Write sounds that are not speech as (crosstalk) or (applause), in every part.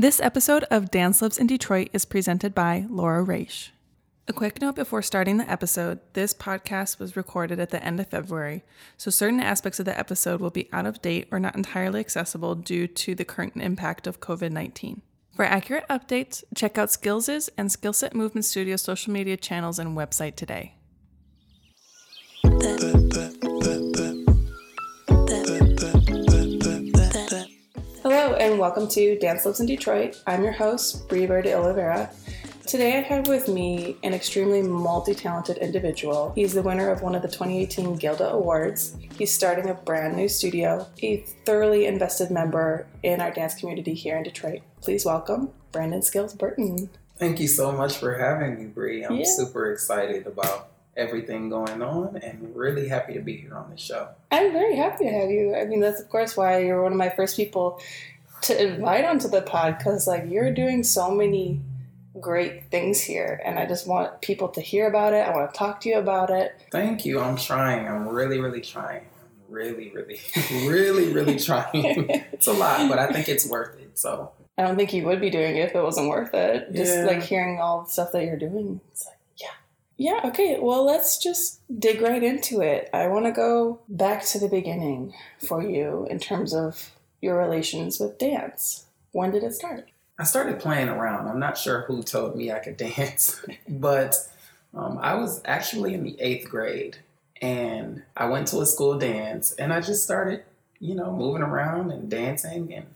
This episode of Dance Lives in Detroit is presented by Laura Raisch. A quick note before starting the episode this podcast was recorded at the end of February, so certain aspects of the episode will be out of date or not entirely accessible due to the current impact of COVID 19. For accurate updates, check out Skilz's and Skillset Movement Studio social media channels and website today. And welcome to Dance Lives in Detroit. I'm your host, Brie Verde Oliveira. Today I have with me an extremely multi-talented individual. He's the winner of one of the 2018 Gilda Awards. He's starting a brand new studio, a thoroughly invested member in our dance community here in Detroit. Please welcome Brandyn Skilz Burton. Thank you so much for having me, Brie. I'm Yeah. super excited about everything going on and really happy to be here on the show. I'm very happy to have you. I mean, that's of course why you're one of my first people to invite onto the pod because, like, you're doing so many great things here, and I just want people to hear about it. I want to talk to you about it. Thank you. I'm trying. I'm really, really trying. I'm really, really, (laughs) really, really trying. (laughs) it's a lot, but I think it's worth it. So, I don't think you would be doing it if it wasn't worth it. Just Yeah. like hearing all the stuff that you're doing. It's like, yeah. Yeah, okay. Well, let's just dig right into it. I want to go back to the beginning for you in terms of your relations with dance. When did it start? I started playing around. I'm not sure who told me I could (laughs) dance, but um, I was actually in the eighth grade and I went to a school dance and I just started, you know, moving around and dancing. And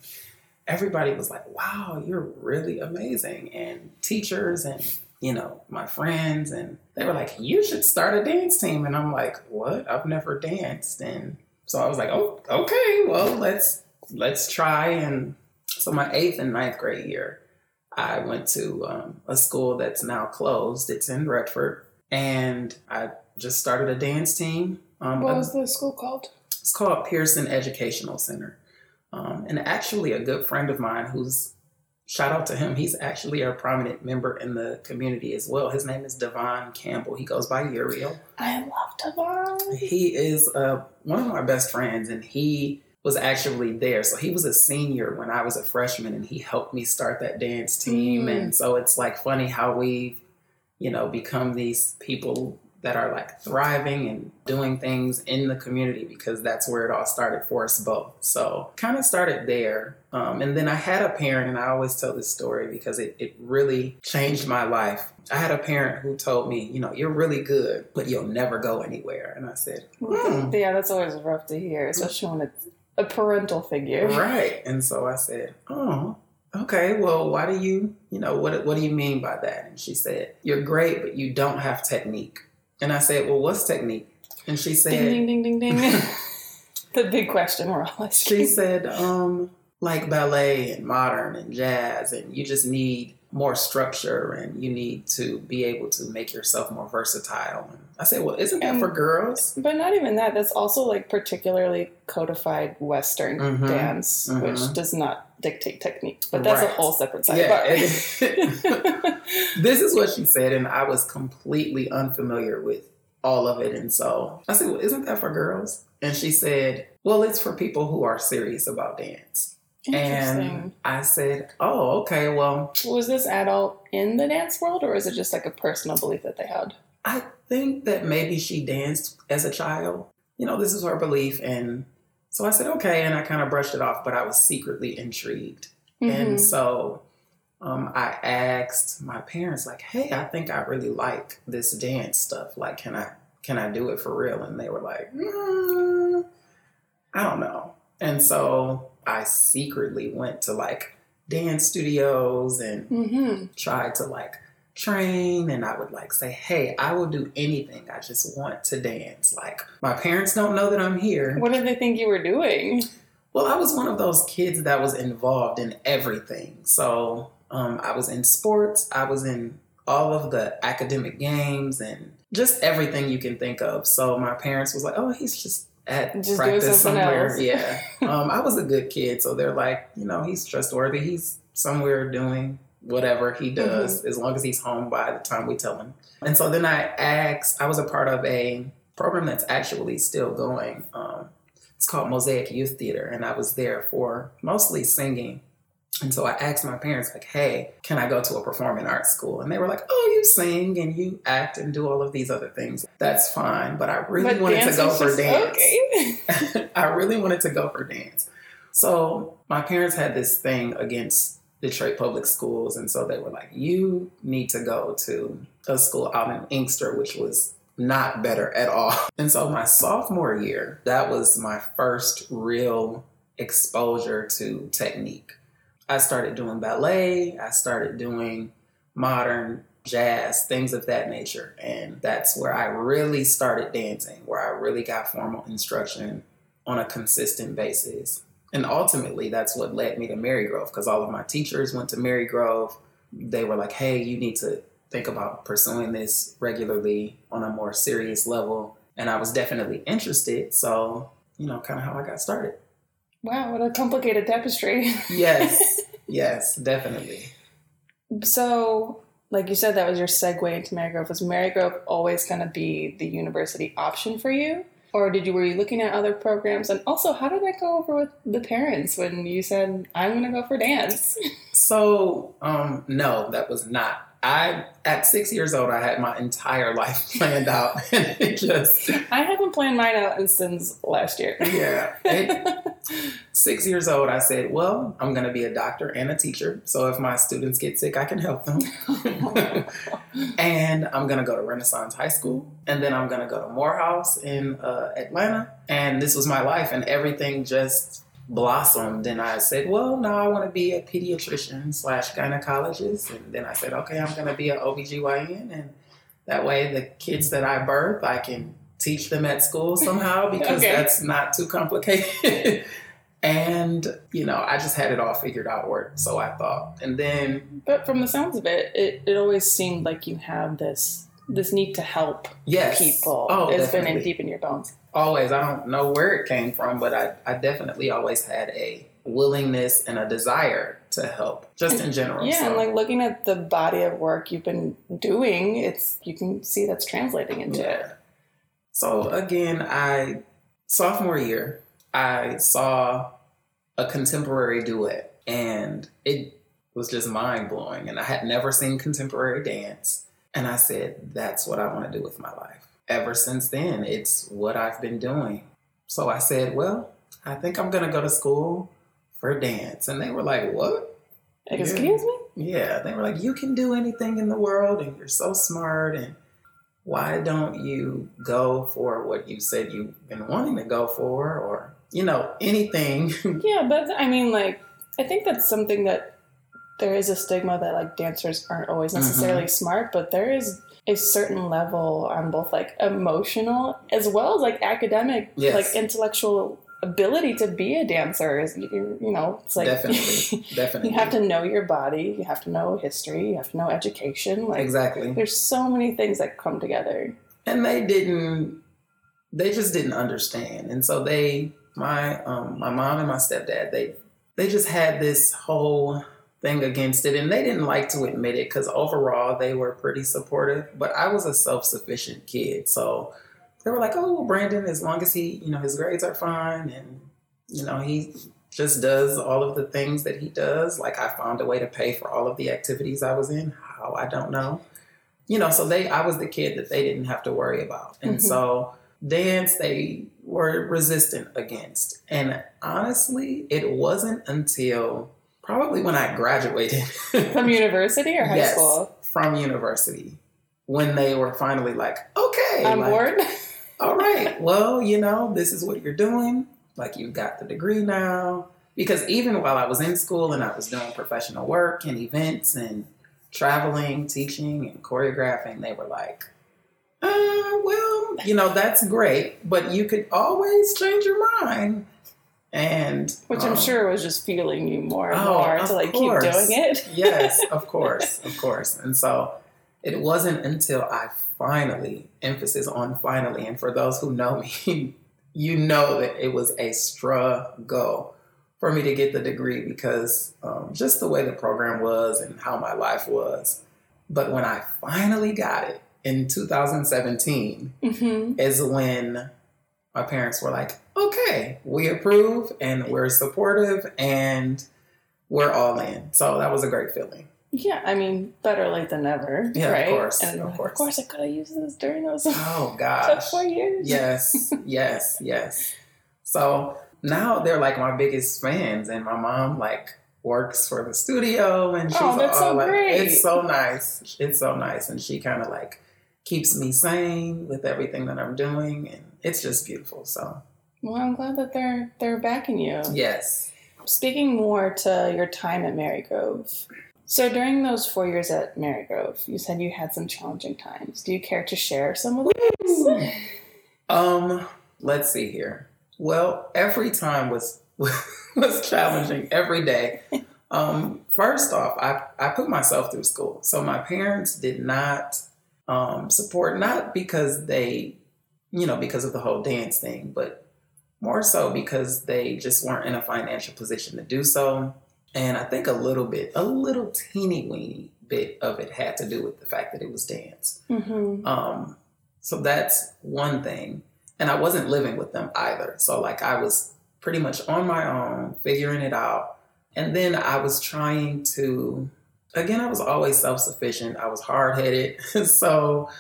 everybody was like, wow, you're really amazing. And teachers and, you know, my friends, and they were like, you should start a dance team. And I'm like, what? I've never danced. And so I was like, oh, okay, well, let's let's try and so my eighth and ninth grade year, I went to um, a school that's now closed. It's in Redford, and I just started a dance team. Um, What was the school called? it's called Pearson Educational Center, um, and actually, a good friend of mine who's shout out to him. He's actually a prominent member in the community as well. His name is Devon Campbell. He goes by Uriel I love Tavon. he is uh, one of my best friends and he was actually there. So he was a senior when i was a freshman and he helped me start that dance team. Mm. and so it's like funny how we've you know become these people that are like thriving and doing things in the community because that's where it all started for us both. So kind of started there. Um, and then i had a parent and i always tell this story because it, it really changed my life. I had a parent who told me you know you're really good but you'll never go anywhere. And i said Hmm. Yeah, that's always rough to hear, especially when it's a parental figure. Right. And so I said, Oh, okay, well, why do you, you know, what what do you mean by that? And she said, You're great, but you don't have technique. And I said, Well, what's technique? And she Ding, said ding, ding, ding, ding. (laughs) (laughs) the big question we're all asking. she said, um, like ballet and modern and jazz, and you just need more structure and you need to be able to make yourself more versatile. And I say, Well, isn't that And- for girls? But not even that. That's also like particularly codified Western Mhm, dance, mhm. which does not dictate technique. But that's a whole separate side. Yeah, (laughs) this is what she said, and I was completely unfamiliar with all of it. And so I said, Well, isn't that for girls? And she said, Well, it's for people who are serious about dance. And I said, Oh, okay, well, Was this adult in the dance world, or is it just like a personal belief that they had? I think that maybe she danced as a child. You know, this is her belief. And so I said, Okay. And I kind of brushed it off, but I was secretly intrigued. Mhm. And so um, I asked my parents, like, "Hey, I think I really like this dance stuff. Like, can I can I do it for real?" And they were like, mm, "I don't know." And so I secretly went to like dance studios and Mhm. tried to like train and I would like say, "Hey, I will do anything. I just want to dance." Like my parents don't know that I'm here. What did they think you were doing? Well, I was one of those kids that was involved in everything. So um, I was in sports, I was in all of the academic games, and just everything you can think of. So my parents was like, "Oh, he's just at Just practice somewhere." else. Yeah, (laughs) um, I was a good kid, so they're like, you know, he's trustworthy. He's somewhere doing whatever he does, as long as he's home by the time we tell him. And so then I asked. I was a part of a program that's actually still going. Um, it's called Mosaic Youth Theater, and I was there for mostly singing. And so I asked my parents, like, hey, can I go to a performing arts school? And they were like, oh, you sing and you act and do all of these other things. That's fine. But I really But wanted to go for dance. okay. (laughs) I really wanted to go for dance. So my parents had this thing against Detroit public schools. And so they were like, you need to go to a school out in Inkster, which was not better at all. (laughs) And so my sophomore year, that was my first real exposure to technique. I started doing ballet, I started doing modern jazz, things of that nature. And that's where I really started dancing, where I really got formal instruction on a consistent basis. And ultimately, that's what led me to Marygrove because all of my teachers went to Marygrove. They were like, hey, you need to think about pursuing this regularly on a more serious level. And I was definitely interested. So, you know, kind of how I got started. Wow, what a complicated tapestry. Yes, (laughs) yes, definitely. So, like you said, that was your segue into Marygrove. Was Marygrove always going to be the university option for you? Or did you were you looking at other programs? And also, how did that go over with the parents when you said, I'm going to go for dance? So, um, no, that was not. I, at six years old, I had my entire life (laughs) planned out. (laughs) And it just, I haven't planned mine out since last year. yeah. It, (laughs) six years old, I said, well, I'm going to be a doctor and a teacher. So if my students get sick, I can help them. and I'm going to go to Renaissance High School. And then I'm going to go to Morehouse in uh, Atlanta. And this was my life. And everything just blossomed. And I said, well, no, I want to be a pediatrician slash gynecologist. And then I said, okay, I'm going to be an OBGYN. And that way, the kids that I birth, I can teach them at school somehow (laughs) because Okay. that's not too complicated. (laughs) and, you know, I just had it all figured out, or so I thought. And then, but from the sounds of it, it, it always seemed like you have this this need to help yes. people. Oh, it's been in deep in your bones. always. I don't know where it came from, but I, I definitely always had a willingness and a desire to help, just in general. Yeah, So, and like looking at the body of work you've been doing, it's you can see that's translating into it. So again, I sophomore year, I saw a contemporary duet, and it was just mind blowing. And I had never seen contemporary dance, and I said, "That's what I want to do with my life." Ever since then, it's what I've been doing. So I said, "Well, I think I'm gonna go to school for dance," and they were like, "What?" Yeah. excuse me? Yeah, they were like, you can do anything in the world and you're so smart. And why don't you go for what you said you've been wanting to go for or, you know, anything? (laughs) Yeah, but I mean, like, I think that's something that there is a stigma that like dancers aren't always Mm-hmm. necessarily smart, but there is a certain level on both like emotional as well as like academic, Yes. like intellectual ability to be a dancer. Is you, you know, it's like definitely. (laughs) Definitely. you have to know your body, you have to know history, you have to know education. Like, Exactly. there's so many things that come together. And they didn't, they just didn't understand. And so they, my, um, my mom and my stepdad, they, they just had this whole thing against it and they didn't like to admit it because overall they were pretty supportive but i was a self-sufficient kid so they were like oh Brandyn as long as he you know his grades are fine and you know he just does all of the things that he does like i found a way to pay for all of the activities i was in how i don't know you know so they i was the kid that they didn't have to worry about and Mhm. so dance they were resistant against and honestly it wasn't until probably when i graduated (laughs) From university or high Yes, school? from university when they were finally like okay On like, board? (laughs) all right well you know this is what you're doing like you've got the degree now because even while i was in school and i was doing professional work and events and traveling teaching and choreographing they were like uh, well you know that's great but you could always change your mind and Which I'm um, sure was just fueling you more and Oh, more to like course. keep doing it. (laughs) yes, of course, of course. And so it wasn't until I finally, emphasis on finally, and for those who know me, (laughs) you know that it was a struggle for me to get the degree because um, just the way the program was and how my life was. But when I finally got it in 2017, hmm is when my parents were like, okay, we approve and we're supportive and we're all in. So that was a great feeling. Yeah, I mean, better late than never. Yeah, right? of course. And of like, course. of course, I could have used this during those Oh (laughs) tough gosh. four years. Yes, yes, yes. So now they're like my biggest fans, and my mom like works for the studio, and she's Oh, that's so all like, great. it's so nice. It's so nice, and she kind of like keeps me sane with everything that I'm doing, and it's just beautiful. So Well, I'm glad that they're they're backing you. yes, Speaking more to your time at Marygrove. So during those four years at Marygrove, you said you had some challenging times. Do you care to share some of those? um, let's see here. Well, every time was (laughs) was challenging every day. Um, first off, I, I put myself through school. So my parents did not um, support, not because they, you know, because of the whole dance thing, but more so because they just weren't in a financial position to do so. And I think a little bit, a little teeny weeny bit of it had to do with the fact that it was dance. mm-hmm. Um, so that's one thing. And I wasn't living with them either. So like I was pretty much on my own, figuring it out. And then I was trying to, again, I was always self sufficient. I was hard headed. (laughs) so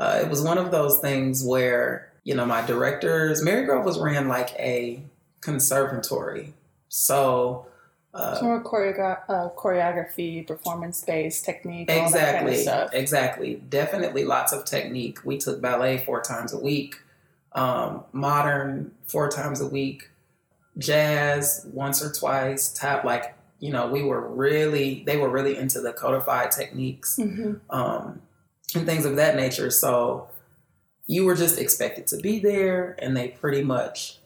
uh, it was one of those things where, you know, my directors, Marygrove was ran like a conservatory. So, uh, more choreogra- uh, choreography, performance based technique, all that kind exactly of stuff. exactly definitely lots of technique we took ballet four times a week um, modern four times a week jazz once or twice tap like you know we were really they were really into the codified techniques hmm um, and things of that nature so you were just expected to be there and they pretty much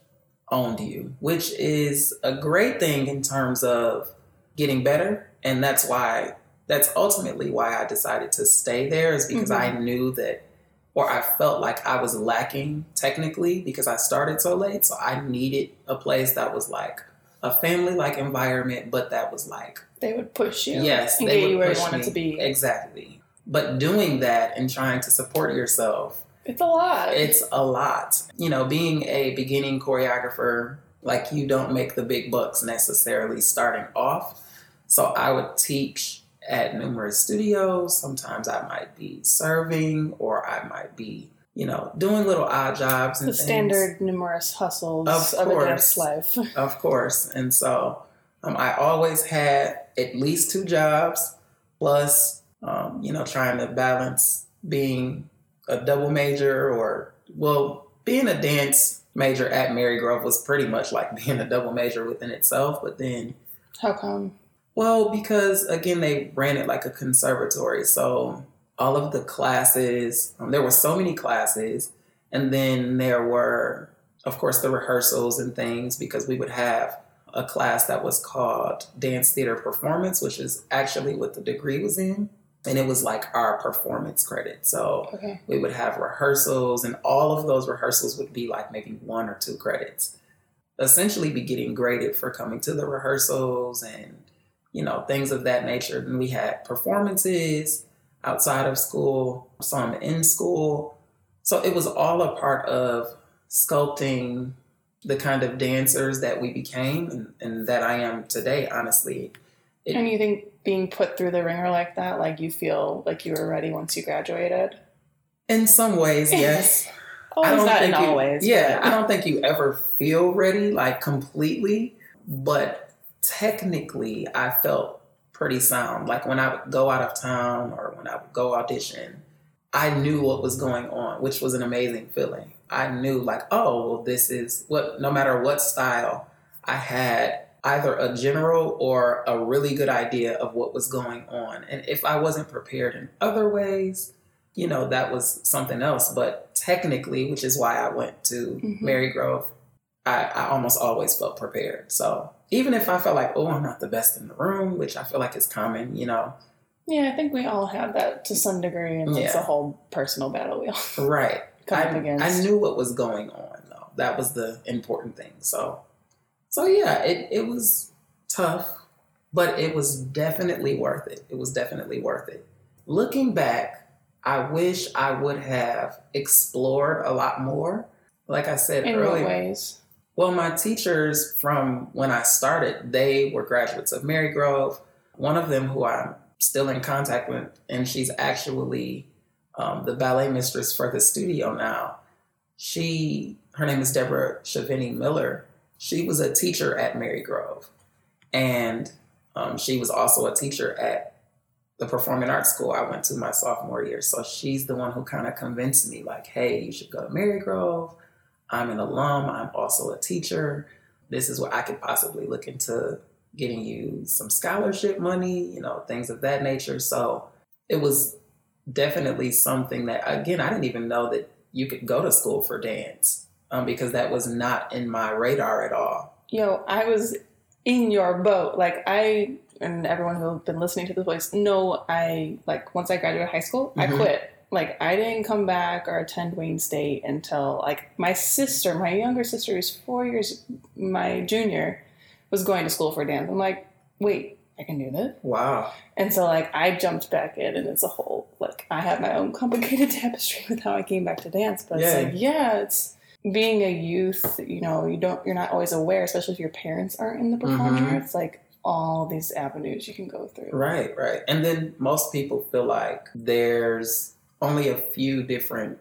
owned you which is a great thing in terms of getting better and that's why that's ultimately why i decided to stay there is because i mm-hmm. knew that or i felt like i was lacking technically because i started so late so i needed a place that was like a family like environment but that was like They would push you. Yes, and they get would you where you wanted me. to be. Exactly. But doing that and trying to support yourself, It's a lot. it's a lot. You know, being a beginning choreographer, like you don't make the big bucks necessarily starting off. So I would teach at numerous studios. Sometimes I might be serving or I might be, you know, doing little odd jobs and the things. standard numerous hustles Of of, a dance life. (laughs) Of course. And so um, I always had at least two jobs, plus, um, you know, trying to balance being a double major or, well, being a dance major at Marygrove was pretty much like (laughs) being a double major within itself. But then, How come? well, because again, they ran it like a conservatory. So all of the classes, um, there were so many classes. And then there were, of course, the rehearsals and things because we would have a class that was called Dance Theater Performance, which is actually what the degree was in. And it was like our performance credit. So Okay. we would have rehearsals, and all of those rehearsals would be like maybe one or two credits. Essentially, be getting graded for coming to the rehearsals and you know things of that nature. And we had performances outside of school, some in school. So it was all a part of sculpting the kind of dancers that we became and, and that I am today. Honestly, It- and you think being put through the ringer like that, like you feel like you were ready once you graduated? in some ways, (laughs) yes. Oh, Always not in you, all ways. Yeah, but- I don't think you ever feel ready, like completely. But technically, I felt pretty sound. Like when I would go out of town or when I would go audition, I knew what was going on, which was an amazing feeling. I knew, like, oh, well, this is what, no matter what style, I had either a general or a really good idea of what was going on. And if I wasn't prepared in other ways, you know, that was something else. But technically, which is why I went to Mhm. Marygrove, I, I almost always felt prepared. So even if I felt like, oh, I'm not the best in the room, which I feel like is common, you know, Yeah, I think we all have that to some degree, and it's a whole personal battle we all right. come I, against. I knew what was going on though. That was the important thing. So so yeah, it, it was tough, but it was definitely worth it. It was definitely worth it. Looking back, I wish I would have explored a lot more. Like I said In earlier. ways? Well, my teachers from when I started, they were graduates of Marygrove. One of them, who I'm still in contact with, and she's actually um, the ballet mistress for the studio now. She, her name is Deborah Shavini Miller. She was a teacher at Marygrove, and um, she was also a teacher at the performing arts school I went to my sophomore year. So she's the one who kind of convinced me, like, hey, you should go to Marygrove. I'm an alum. I'm also a teacher. This is where I could possibly look into getting you some scholarship money, you know, things of that nature. So it was definitely something that, again, I didn't even know that you could go to school for dance um, because that was not in my radar at all. Yo, I was in your boat. Like, I and everyone who's been listening to this voice know I, like, once I graduated high school, mm-hmm. I quit like I didn't come back or attend Wayne State until like my sister, my younger sister, who's four years my junior, was going to school for dance. I'm like, wait, I can do this. Wow. And so like I jumped back in, and it's a whole like I have my own complicated (laughs) tapestry with how I came back to dance. But yeah. it's like yeah, it's being a youth. You know, you don't you're not always aware, especially if your parents aren't in the performing mm-hmm. arts. Like all these avenues you can go through. Right, right. And then most people feel like there's only a few different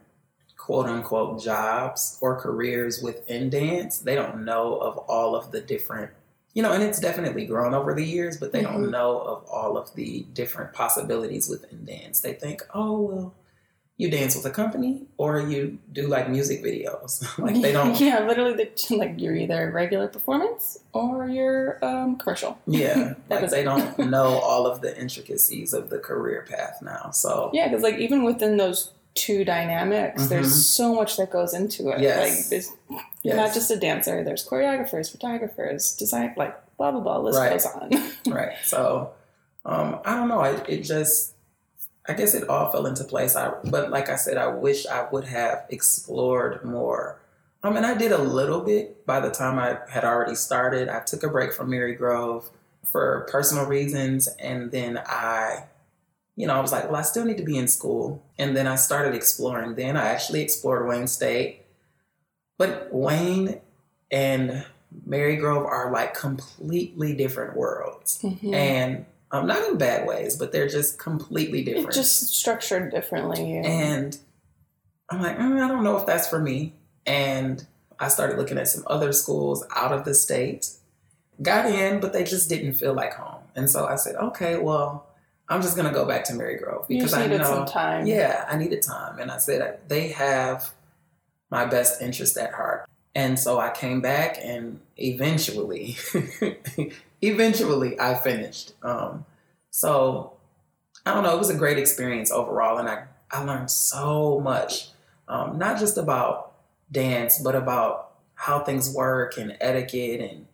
quote unquote jobs or careers within dance. They don't know of all of the different, you know, and it's definitely grown over the years, but they mm-hmm. don't know of all of the different possibilities within dance. They think, oh, well, you dance with a company or you do like music videos. (laughs) like they (laughs) don't. Yeah, literally, like you're either regular performance or you're um, commercial. Yeah, (laughs) like they don't know all of the intricacies of the career path now. So yeah, because like even within those two dynamics, mm-hmm. there's so much that goes into it. Yes. Like you're yes. not just a dancer. There's choreographers, photographers, design, like blah blah blah. List right. goes on. right. So um, I don't know. It, it just I guess it all fell into place. I, but like I said, I wish I would have explored more. I mean, I did a little bit by the time I had already started. I took a break from Marygrove for personal reasons, and then I, you know, I was like, well, I still need to be in school. And then I started exploring. Then I actually explored Wayne State, but Wayne and Marygrove are like completely different worlds, mm-hmm. and um, not in bad ways, but they're just completely different. just structured differently. And I'm like, mm, I don't know if that's for me. And I started looking at some other schools out of the state. Got in, but they just didn't feel like home. And so I said, okay, well, I'm just gonna go back to Marygrove because I know some time. Yeah, I needed time, and I said they have my best interest at heart. And so I came back, and eventually, (laughs) eventually I finished. Um, so I don't know, it was a great experience overall, and I, I learned so much, um, not just about dance, but about how things work and etiquette and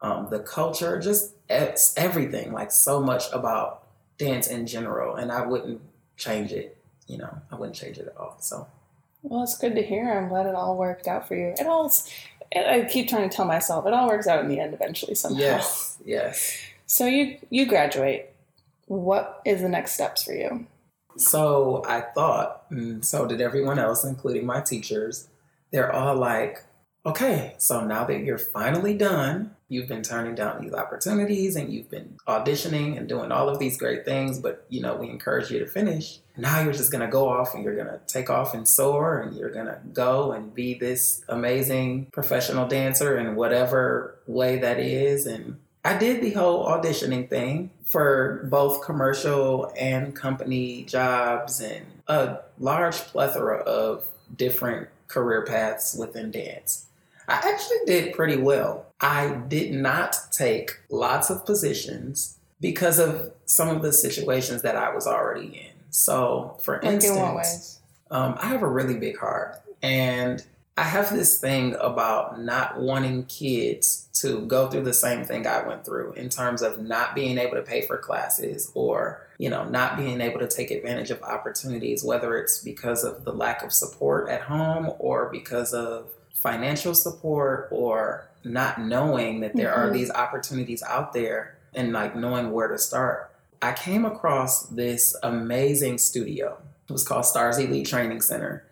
um, the culture, just everything, like so much about dance in general. And I wouldn't change it, you know, I wouldn't change it at all. So. Well, it's good to hear. I'm glad it all worked out for you. It all I keep trying to tell myself it all works out in the end eventually somehow. Yes, yes. So you you graduate. What is the next steps for you? So I thought, and so did everyone else, including my teachers. They're all like, okay, so now that you're finally done, you've been turning down these opportunities and you've been auditioning and doing all of these great things, but you know, we encourage you to finish. Now you're just gonna go off and you're gonna take off and soar and you're gonna go and be this amazing professional dancer in whatever way that is. And I did the whole auditioning thing for both commercial and company jobs and a large plethora of different career paths within dance. I actually did pretty well. I did not take lots of positions because of some of the situations that I was already in. So, for like instance, um, I have a really big heart, and I have this thing about not wanting kids to go through the same thing I went through in terms of not being able to pay for classes or, you know, not being able to take advantage of opportunities, whether it's because of the lack of support at home or because of financial support or not knowing that there mm-hmm. are these opportunities out there and like knowing where to start. I came across this amazing studio. It was called Stars Elite Training Center.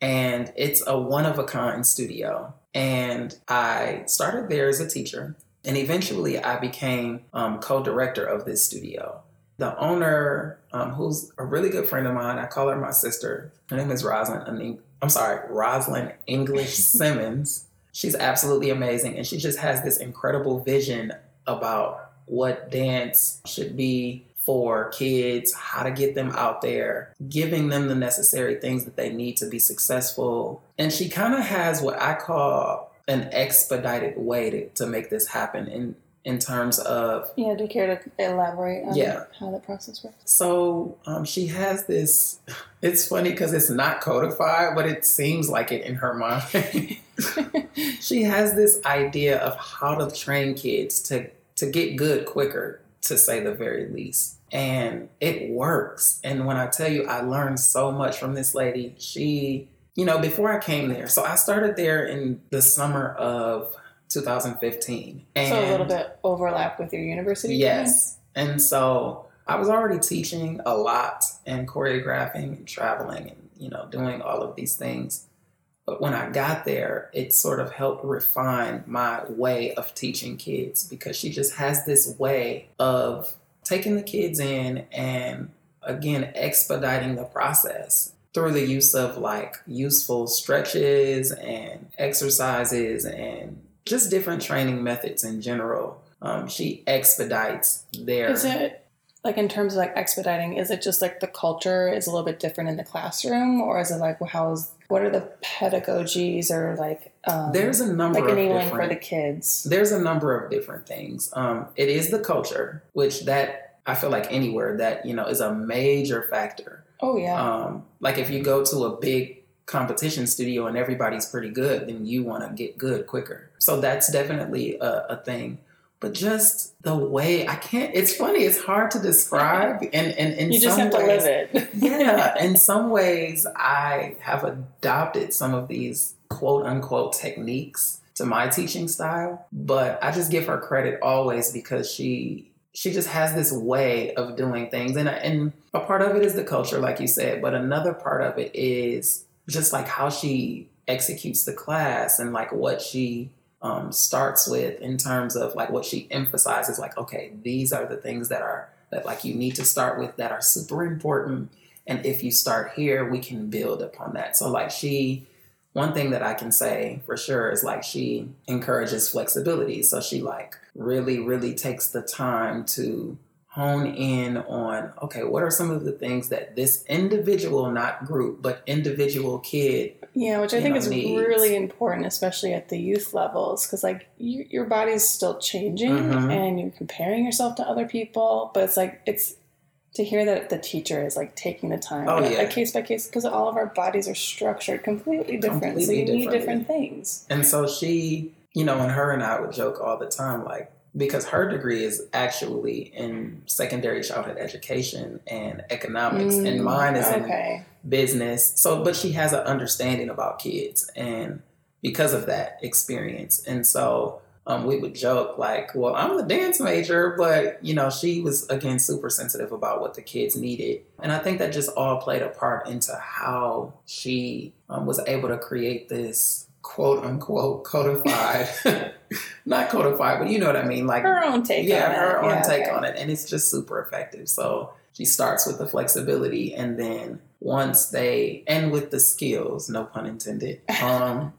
and it's a one of a kind studio. And I started there as a teacher, and eventually I became um, co director of this studio. The owner, um, who's a really good friend of mine, I call her my sister. Her name is Rosalind. I'm sorry, Rosalind English (laughs) Simmons. She's absolutely amazing, and she just has this incredible vision about what dance should be for kids, how to get them out there, giving them the necessary things that they need to be successful. And she kind of has what I call an expedited way to, to make this happen in in terms of yeah do you care to elaborate on yeah. how the process works so um, she has this it's funny because it's not codified but it seems like it in her mind (laughs) she has this idea of how to train kids to to get good quicker to say the very least. And it works. And when I tell you, I learned so much from this lady. She, you know, before I came there, so I started there in the summer of 2015. And so a little bit overlap with your university? Yes. And so I was already teaching a lot and choreographing and traveling and, you know, doing all of these things. But when I got there, it sort of helped refine my way of teaching kids because she just has this way of taking the kids in and again expediting the process through the use of like useful stretches and exercises and just different training methods in general. Um, she expedites their. Is it like in terms of like expediting? Is it just like the culture is a little bit different in the classroom, or is it like well, how is what are the pedagogies or like um, there's a number like enabling for the kids there's a number of different things um, it is the culture which that i feel like anywhere that you know is a major factor oh yeah um, like if you go to a big competition studio and everybody's pretty good then you want to get good quicker so that's definitely a, a thing but just the way I can't. It's funny. It's hard to describe, (laughs) and and in you just some have ways, to live it. (laughs) yeah, in some ways, I have adopted some of these quote unquote techniques to my teaching style, but I just give her credit always because she she just has this way of doing things, and and a part of it is the culture, like you said, but another part of it is just like how she executes the class and like what she um, starts with in terms of like what she emphasizes like okay these are the things that are that like you need to start with that are super important. And if you start here we can build upon that. So like she one thing that i can say for sure is like she encourages flexibility. So she like really really takes the time to hone in on okay what are some of the things that this individual not group but individual kid yeah which i think know, is needs. really important especially at the youth levels because like you, your body's still changing mm-hmm. and you're comparing yourself to other people but it's like it's to hear that the teacher is like taking the time oh, yeah. a case by case because all of our bodies are structured completely different completely so you need different things and so she you know and her and i would joke all the time like because her degree is actually in secondary childhood education and economics mm, and mine is okay. in business. So but she has an understanding about kids and because of that experience. And so um, we would joke like well i'm a dance major but you know she was again super sensitive about what the kids needed. And i think that just all played a part into how she um, was able to create this quote unquote codified, (laughs) not codified, but you know what I mean, like her own take. Yeah, her own yeah, take okay. on it, and it's just super effective. So she starts with the flexibility, and then once they and with the skills, no pun intended. (laughs) Um,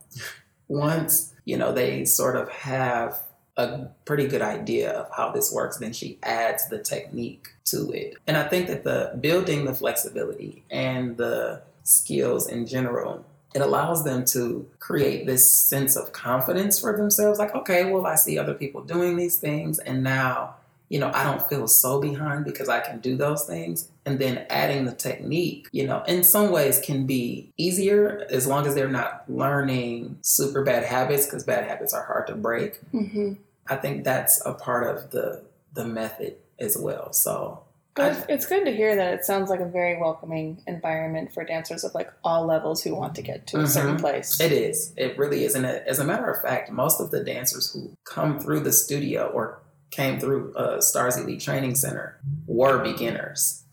once you know they sort of have a pretty good idea of how this works, then she adds the technique to it. And I think that the building the flexibility and the skills in general it allows them to create this sense of confidence for themselves like okay well i see other people doing these things and now you know i don't feel so behind because i can do those things. And then adding the technique you know in some ways can be easier as long as they're not learning super bad habits because bad habits are hard to break. Mm-hmm. i think that's a part of the the method as well. So but it's good to hear that it sounds like a very welcoming environment for dancers of like all levels who want to get to a mm-hmm. certain place. It is. It really is. And as a matter of fact, most of the dancers who come through the studio or came through uh, Stars Elite Training Center were beginners.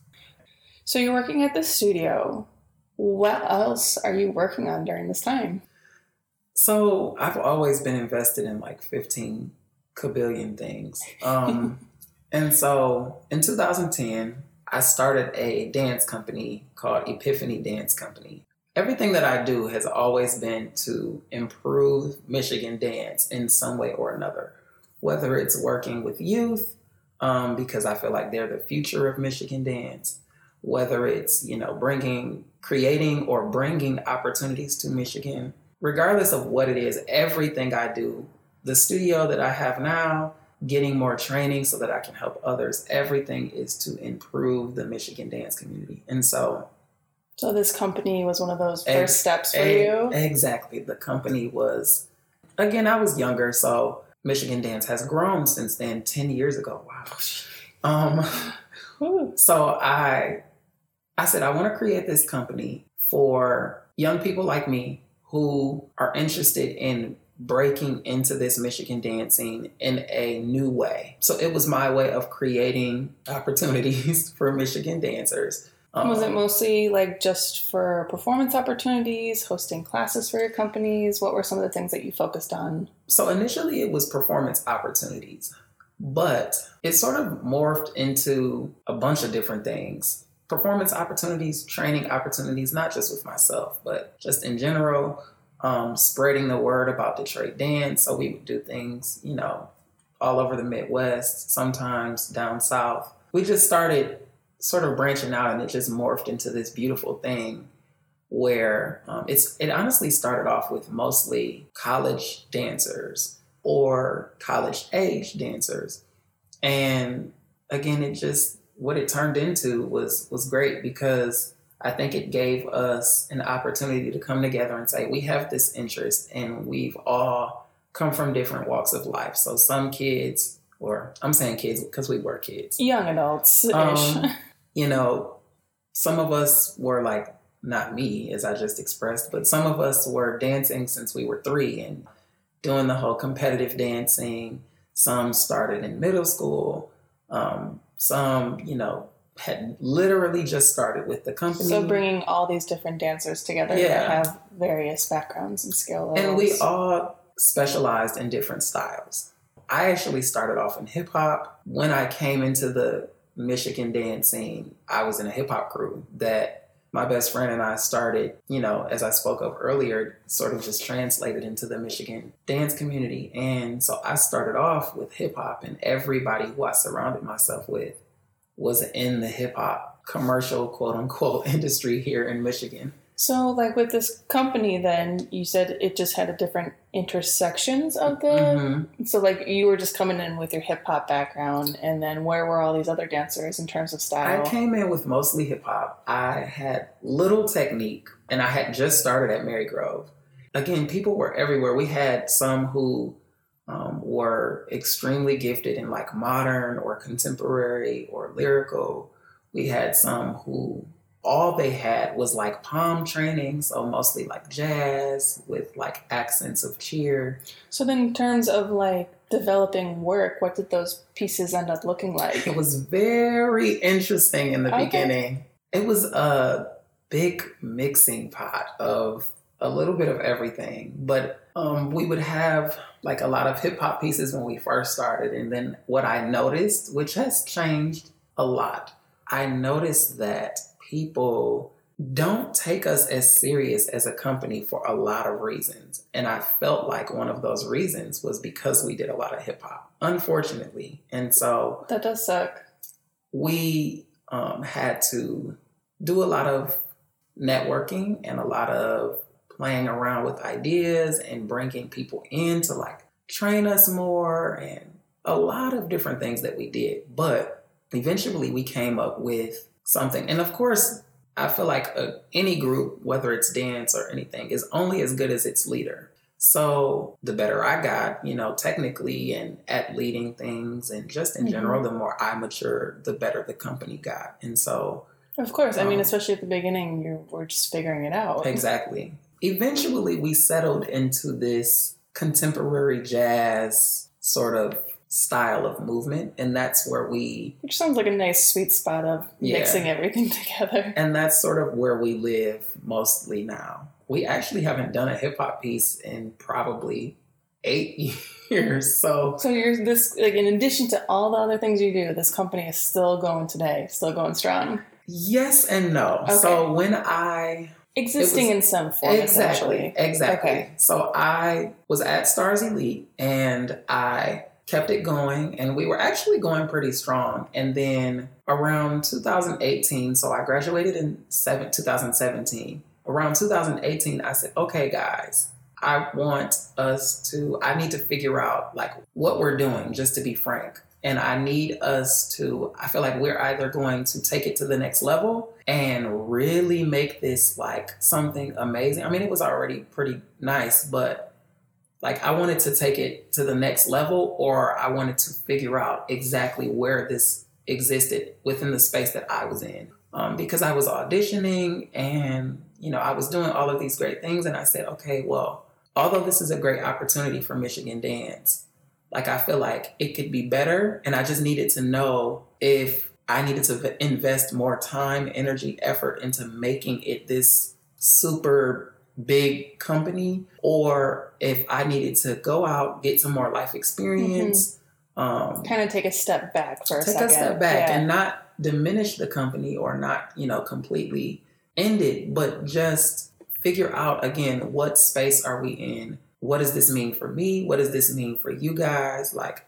So you're working at the studio. What else are you working on during this time? So I've always been invested in like 15 kabillion things. Um, (laughs) and so in 2010, I started a dance company called Epiphany Dance Company. Everything that I do has always been to improve Michigan dance in some way or another, whether it's working with youth, um, because I feel like they're the future of Michigan dance, whether it's, you know, bringing, creating or bringing opportunities to Michigan, regardless of what it is, everything I do, the studio that I have now, getting more training so that I can help others. Everything is to improve the Michigan dance community. And so So this company was one of those first ex- steps for ex- you? Exactly. The company was again, I was younger, so Michigan dance has grown since then, 10 years ago. Wow. Um so I I said I want to create this company for young people like me who are interested in breaking into this Michigan dancing in a new way. So it was my way of creating opportunities (laughs) for Michigan dancers. Um, was it mostly like just for performance opportunities, hosting classes for your companies? What were some of the things that you focused on? So initially it was performance opportunities, but it sort of morphed into a bunch of different things. Performance opportunities, training opportunities, not just with myself, but just in general, um, spreading the word about Detroit dance. So we would do things, you know, all over the Midwest, sometimes down south. We just started sort of branching out, and it just morphed into this beautiful thing where um, it's it honestly started off with mostly college dancers or college age dancers, and again, it just what it turned into was was great because I think it gave us an opportunity to come together and say, we have this interest and we've all come from different walks of life. So some kids, or I'm saying kids because we were kids, young adults. Um, (laughs) you know, some of us were like, not me, as I just expressed, but some of us were dancing since we were three and doing the whole competitive dancing. Some started in middle school. Um, some, you know, had literally just started with the company. So bringing all these different dancers together yeah. that have various backgrounds and skill levels. And we all specialized in different styles. I actually started off in hip hop. When I came into the Michigan dance scene, I was in a hip hop crew that my best friend and I started, you know, as I spoke of earlier, sort of just translated into the Michigan dance community. And so I started off with hip hop, and everybody who I surrounded myself with was in the hip hop commercial quote unquote (laughs) industry here in Michigan. So, like with this company, then you said it just had a different intersections of the. Mm-hmm. So, like you were just coming in with your hip hop background, and then where were all these other dancers in terms of style? I came in with mostly hip hop. I had little technique, and I had just started at Marygrove. Again, people were everywhere. We had some who um, were extremely gifted in like modern or contemporary or lyrical. We had some who all they had was like pom training, so mostly like jazz with like accents of cheer. So then, in terms of like developing work, what did those pieces end up looking like? It was very interesting in the okay. beginning. It was a big mixing pot of a little bit of everything, but um, we would have like a lot of hip hop pieces when we first started. And then what I noticed, which has changed a lot, I noticed that people don't take us as serious as a company for a lot of reasons. And I felt like one of those reasons was because we did a lot of hip hop, unfortunately. And so that does suck. We um, had to do a lot of networking and a lot of playing around with ideas and bringing people in to like train us more and a lot of different things that we did. But eventually we came up with something. And of course, I feel like a, uh, any group, whether it's dance or anything, is only as good as its leader. So the better I got, you know, technically and at leading things and just in mm-hmm. general, the more I matured, the better the company got. And so of course. I um, mean, especially at the beginning, you were just figuring it out. Exactly eventually we settled into this contemporary jazz sort of style of movement. And that's where we. Which sounds like a nice sweet spot of yeah. mixing everything (laughs) together. And that's sort of where we live mostly now. We actually haven't done a hip hop piece in probably eight (laughs) years. So So you're this like in addition to all the other things you do, this company is still going today, still going strong. Yes and no. Okay. So when I existing was, in some form exactly exactly. Okay. so i was at stars elite and i kept it going and we were actually going pretty strong. And then around 2018 so i graduated in seven, 2017 around 2018 i said okay guys i want us to i need to figure out like what we're doing just to be frank and I need us to, I feel like we're either going to take it to the next level and really make this like something amazing. I mean, it was already pretty nice, but like I wanted to take it to the next level or I wanted to figure out exactly where this existed within the space that I was in. Um, because I was auditioning and, you know, I was doing all of these great things. And I said, okay, well, although this is a great opportunity for Michigan Dance, like I feel like it could be better. And I just needed to know if I needed to invest more time, energy, effort into making it this super big company or if I needed to go out, get some more life experience. Mm-hmm. Um, kind of take a step back for a take second. a step back yeah. and not diminish the company or not, you know, completely end it, but just figure out again what space are we in what does this mean for me? What does this mean for you guys? Like,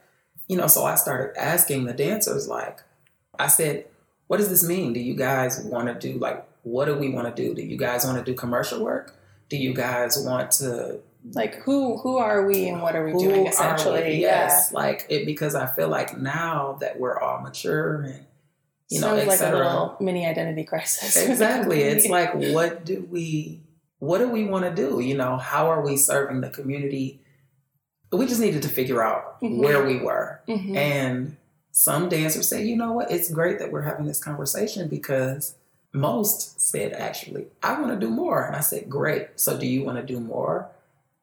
you know, so I started asking the dancers, like, I said, what does this mean? Do you guys want to do, like, what do we want to do? Do you guys want to do commercial work? Do you guys want to like who who are we and what are we doing essentially yes yeah. like it because i feel like now that we're all mature and you Sounds know like a little mini identity crisis (laughs) exactly it's (laughs) like what do we what do we want to do? You know, how are we serving the community? We just needed to figure out mm-hmm. where we were. Mm-hmm. And some dancers say, you know what, it's great that we're having this conversation because most said, actually, I want to do more. And I said, great. So do you want to do more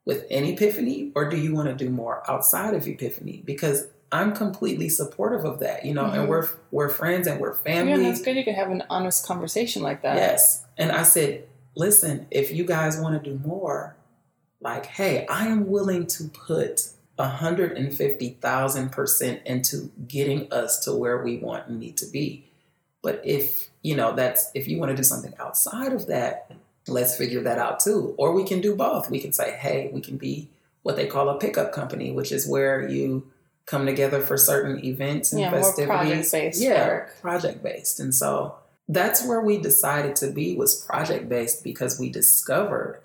with an Epiphany or do you want to do more outside of Epiphany? Because I'm completely supportive of that, you know, mm-hmm. and we're we're friends and we're family. Yeah, that's good. You can have an honest conversation like that. Yes. And I said, listen, if you guys want to do more, like, hey, I am willing to put 150,000% into getting us to where we want and need to be. But if, you know, that's, if you want to do something outside of that, let's figure that out too. Or we can do both. We can say, hey, we can be what they call a pickup company, which is where you come together for certain events and yeah, festivities. project based. Yeah, project based. And so that's where we decided to be was project based because we discovered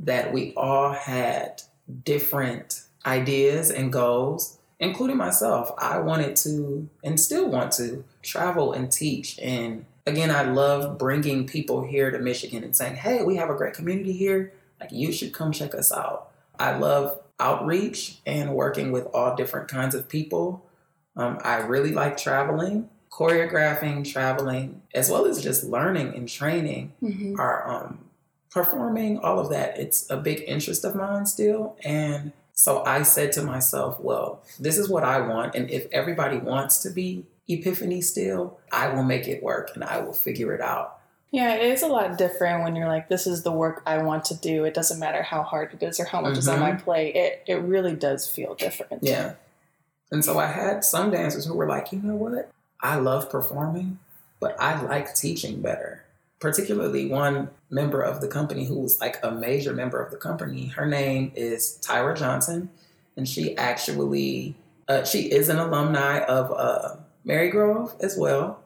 that we all had different ideas and goals including myself. I wanted to and still want to travel and teach. And again i love bringing people here to michigan and saying hey we have a great community here. Like you should come check us out. I love outreach and working with all different kinds of people. Um, i really like traveling choreographing, traveling, as well as just learning and training, mm-hmm. are um, performing, all of that. It's a big interest of mine still. And so I said to myself, well, this is what I want. And if everybody wants to be Epiphany still, I will make it work and I will figure it out. Yeah, it is a lot different when you're like, this is the work I want to do. It doesn't matter how hard it is or how much mm-hmm. is on my mm-hmm. plate. It it really does feel different. Yeah. And so I had some dancers who were like, you know what? I love performing, but I like teaching better. Particularly one member of the company who was like a major member of the company. Her name is Tyra Johnson, and she actually uh, she is an alumni of uh, Marygrove as well,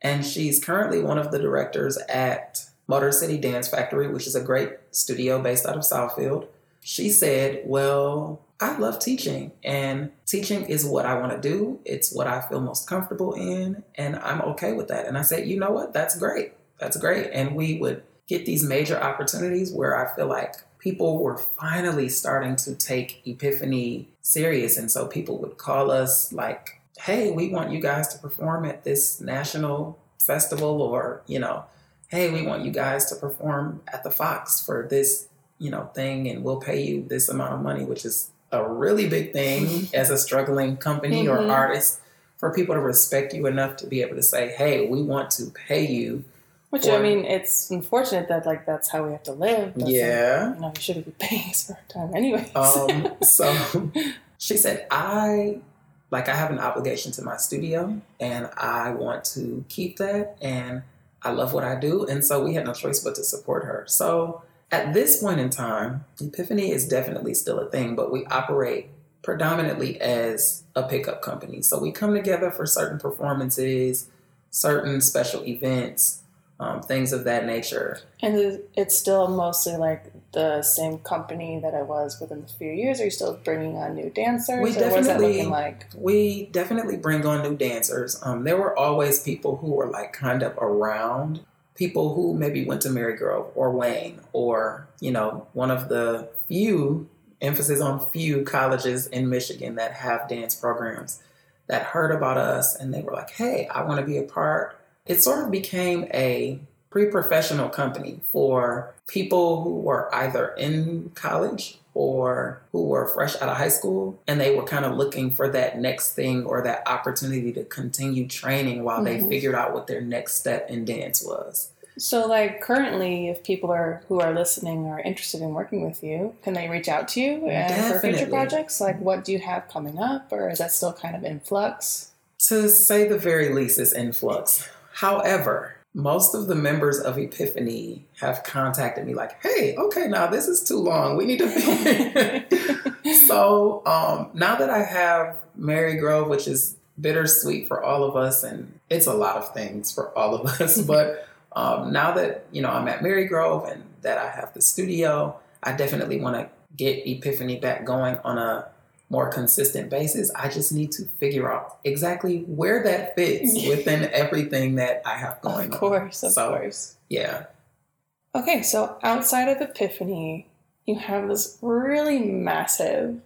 and she's currently one of the directors at Motor City Dance Factory, which is a great studio based out of Southfield. She said, "Well, I love teaching, and teaching is what I want to do. It's what I feel most comfortable in, and I'm okay with that. And I said, you know what? That's great. That's great. And we would get these major opportunities where I feel like people were finally starting to take Epiphany serious. And so people would call us, like, hey, we want you guys to perform at this national festival, or, you know, hey, we want you guys to perform at the Fox for this, you know, thing, and we'll pay you this amount of money, which is a really big thing as a struggling company Mhm. or artist for people to respect you enough to be able to say, "Hey, we want to pay you." Which For- I mean, it's unfortunate that like that's how we have to live. Yeah. you know, you shouldn't be paying us for our time, anyway. Um, (laughs) so she said, I like I have an obligation to my studio and I want to keep that and I love what I do. And so we had no choice but to support her. So at this point in time, Epiphany is definitely still a thing, but we operate predominantly as a pickup company. So we come together for certain performances, certain special events, um, things of that nature. and it's still mostly like the same company that I was within a few years. Are you still bringing on new dancers? We definitely- like? We definitely bring on new dancers. Um, there were always people who were like kind of around, people who maybe went to Marygrove or Wayne or, you know, one of the few, emphasis on few colleges in Michigan that have dance programs that heard about us and they were like, hey, I want to be a part. It sort of became a pre professional company for people who were either in college or who were fresh out of high school and they were kind of looking for that next thing or that opportunity to continue training while they Mhm. figured out what their next step in dance was. So, like currently, if people are who are listening are interested in working with you, can they reach out to you and for future projects? Like, what do you have coming up, or is that still kind of in flux? To say the very least is influx. However, most of the members of Epiphany have contacted me like, hey, okay, now this is too long. We need to. (laughs) so um, now that I have Marygrove, which is bittersweet for all of us, and it's a lot of things for all of us, (laughs) but um, now that you know I'm at Marygrove and that I have the studio, I definitely want to get Epiphany back going on a more consistent basis. I just need to figure out exactly where that fits (laughs) within everything that I have going on. of on. course, of So- course. Yeah. Okay, so outside of Epiphany, you have this really massive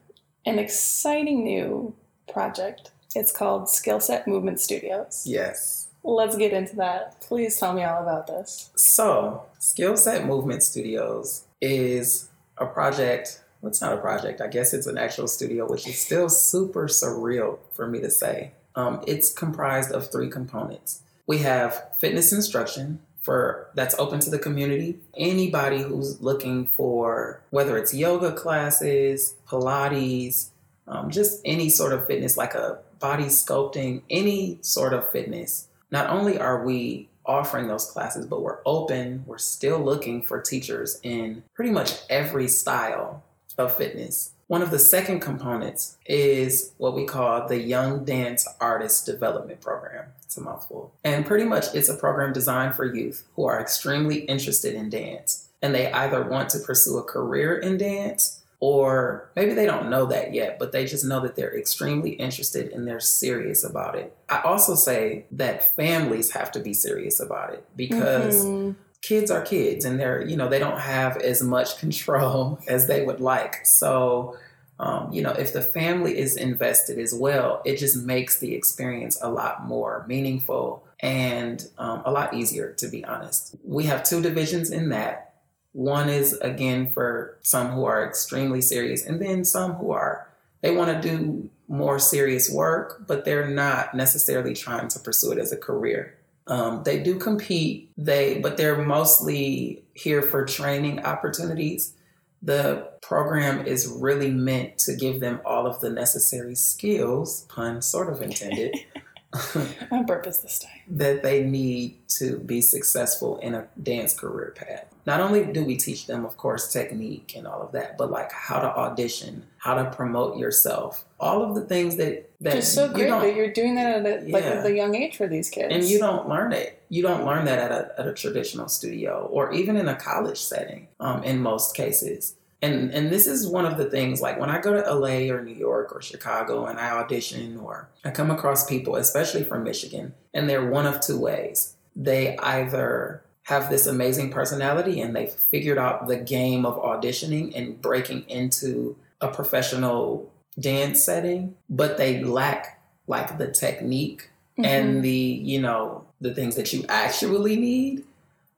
and exciting new project. It's called Skillset Movement Studios. Yes. Let's get into that. Please tell me all about this. So, Skillset Movement Studios is a project. Well, it's not a project. I guess it's an actual studio, which is still super surreal for me to say. Um, it's comprised of three components. We have fitness instruction for that's open to the community. Anybody who's looking for whether it's yoga classes, Pilates, um, just any sort of fitness, like a body sculpting, any sort of fitness. Not only are we offering those classes, but we're open, we're still looking for teachers in pretty much every style of fitness. One of the second components is what we call the Young Dance Artist Development Program. It's a mouthful. And pretty much it's a program designed for youth who are extremely interested in dance. And they either want to pursue a career in dance or maybe they don't know that yet, but they just know that they're extremely interested and they're serious about it. I also say that families have to be serious about it because Mhm. Kids are kids and they're you know they don't have as much control (laughs) as they would like. So um, you know if the family is invested as well it just makes the experience a lot more meaningful and um, a lot easier to be honest. We have two divisions in that. One is again for some who are extremely serious and then some who are they want to do more serious work but they're not necessarily trying to pursue it as a career um, they do compete, they but they're mostly here for training opportunities. The program is really meant to give them all of the necessary skills, pun sort of intended, (laughs) (laughs) On purpose this time. that they need to be successful in a dance career path. Not only do we teach them, of course, technique and all of that, but like how to audition, how to promote yourself, all of the things that that It's so you great that you're doing that at a, like Yeah. at a young age for these kids. and you don't learn it. You don't learn that at a, at a traditional studio or even in a college setting um, in most cases. And, and this is one of the things like when I go to LA or New York or Chicago and I audition or I come across people, especially from Michigan, and they're one of two ways. They either have this amazing personality and they've figured out the game of auditioning and breaking into a professional dance setting, but they lack like the technique Mhm. and the you know the things that you actually need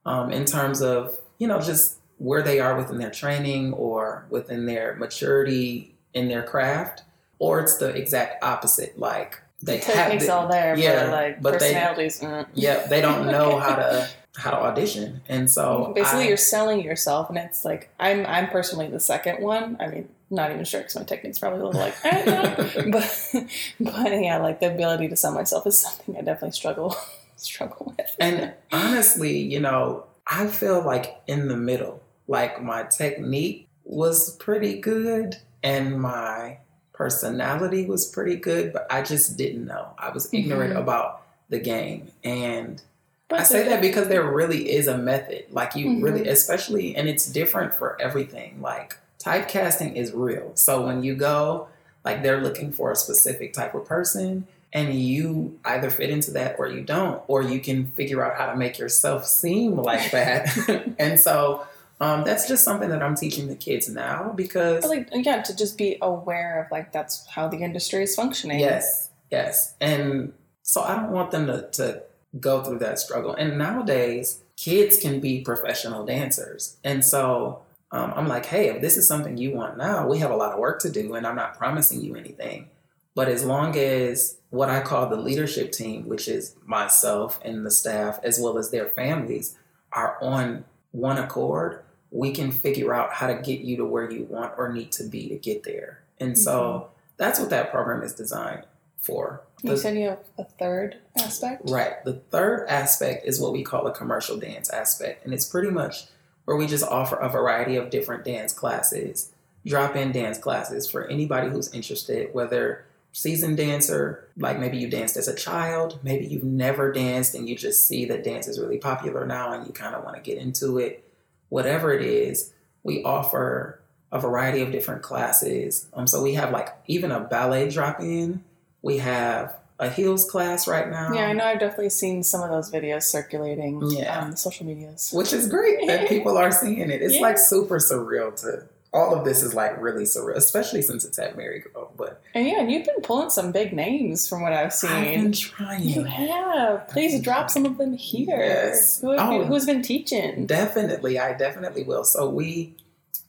um, in terms of you know just where they are within their training or within their maturity in their craft, or it's the exact opposite. Like they the techniques all there, yeah, but like but they- personalities. mm. yeah, they don't (laughs) know how to how to audition, and so Basically, I- you're selling yourself, and it's like I'm. I'm personally the second one. I mean, not even sure because my technique's probably a little like, eh, (laughs) but but yeah, like the ability to sell myself is something I definitely struggle (laughs) struggle with. And honestly, you know, I feel like in the middle. Like my technique was pretty good and my personality was pretty good, but I just didn't know. I was ignorant Mhm. about the game. And But I say that because there (laughs) really is a method. Like you Mhm. really, especially, and it's different for everything. Like typecasting is real. So when you go, like they're looking for a specific type of person, and you either fit into that or you don't, or you can figure out how to make yourself seem like that. (laughs) (laughs) and so um, that's just something that I'm teaching the kids now because But like yeah, to just be aware of like that's how the industry is functioning. Yes, yes. And so I don't want them to, to go through that struggle. And nowadays, kids can be professional dancers. And so um, I'm like, hey, if this is something you want now, we have a lot of work to do, and I'm not promising you anything. But as long as what I call the leadership team, which is myself and the staff, as well as their families, are on one accord, we can figure out how to get you to where you want or need to be to get there. And so that's what that program is designed for. You The- said you have a third aspect. Right. The third aspect is what we call a commercial dance aspect. And it's pretty much where we just offer a variety of different dance classes, drop in dance classes for anybody who's interested, whether seasoned dancer, like maybe you danced as a child, maybe you've never danced and you just see that dance is really popular now and you kind of want to get into it. Whatever it is, we offer a variety of different classes. Um, so we have like even a ballet drop in. We have a heels class right now. Yeah, I know. I've definitely seen some of those videos circulating Yeah. on the social medias. which is great that (laughs) people are seeing it. It's Yeah. like super surreal to all of this is like really surreal, especially since it's at Marygrove. But And yeah, and you've been pulling some big names from what I've seen. I've been trying. You have. Please drop some of them here. Yes. Who Oh. who's been teaching? Definitely, I definitely will. So we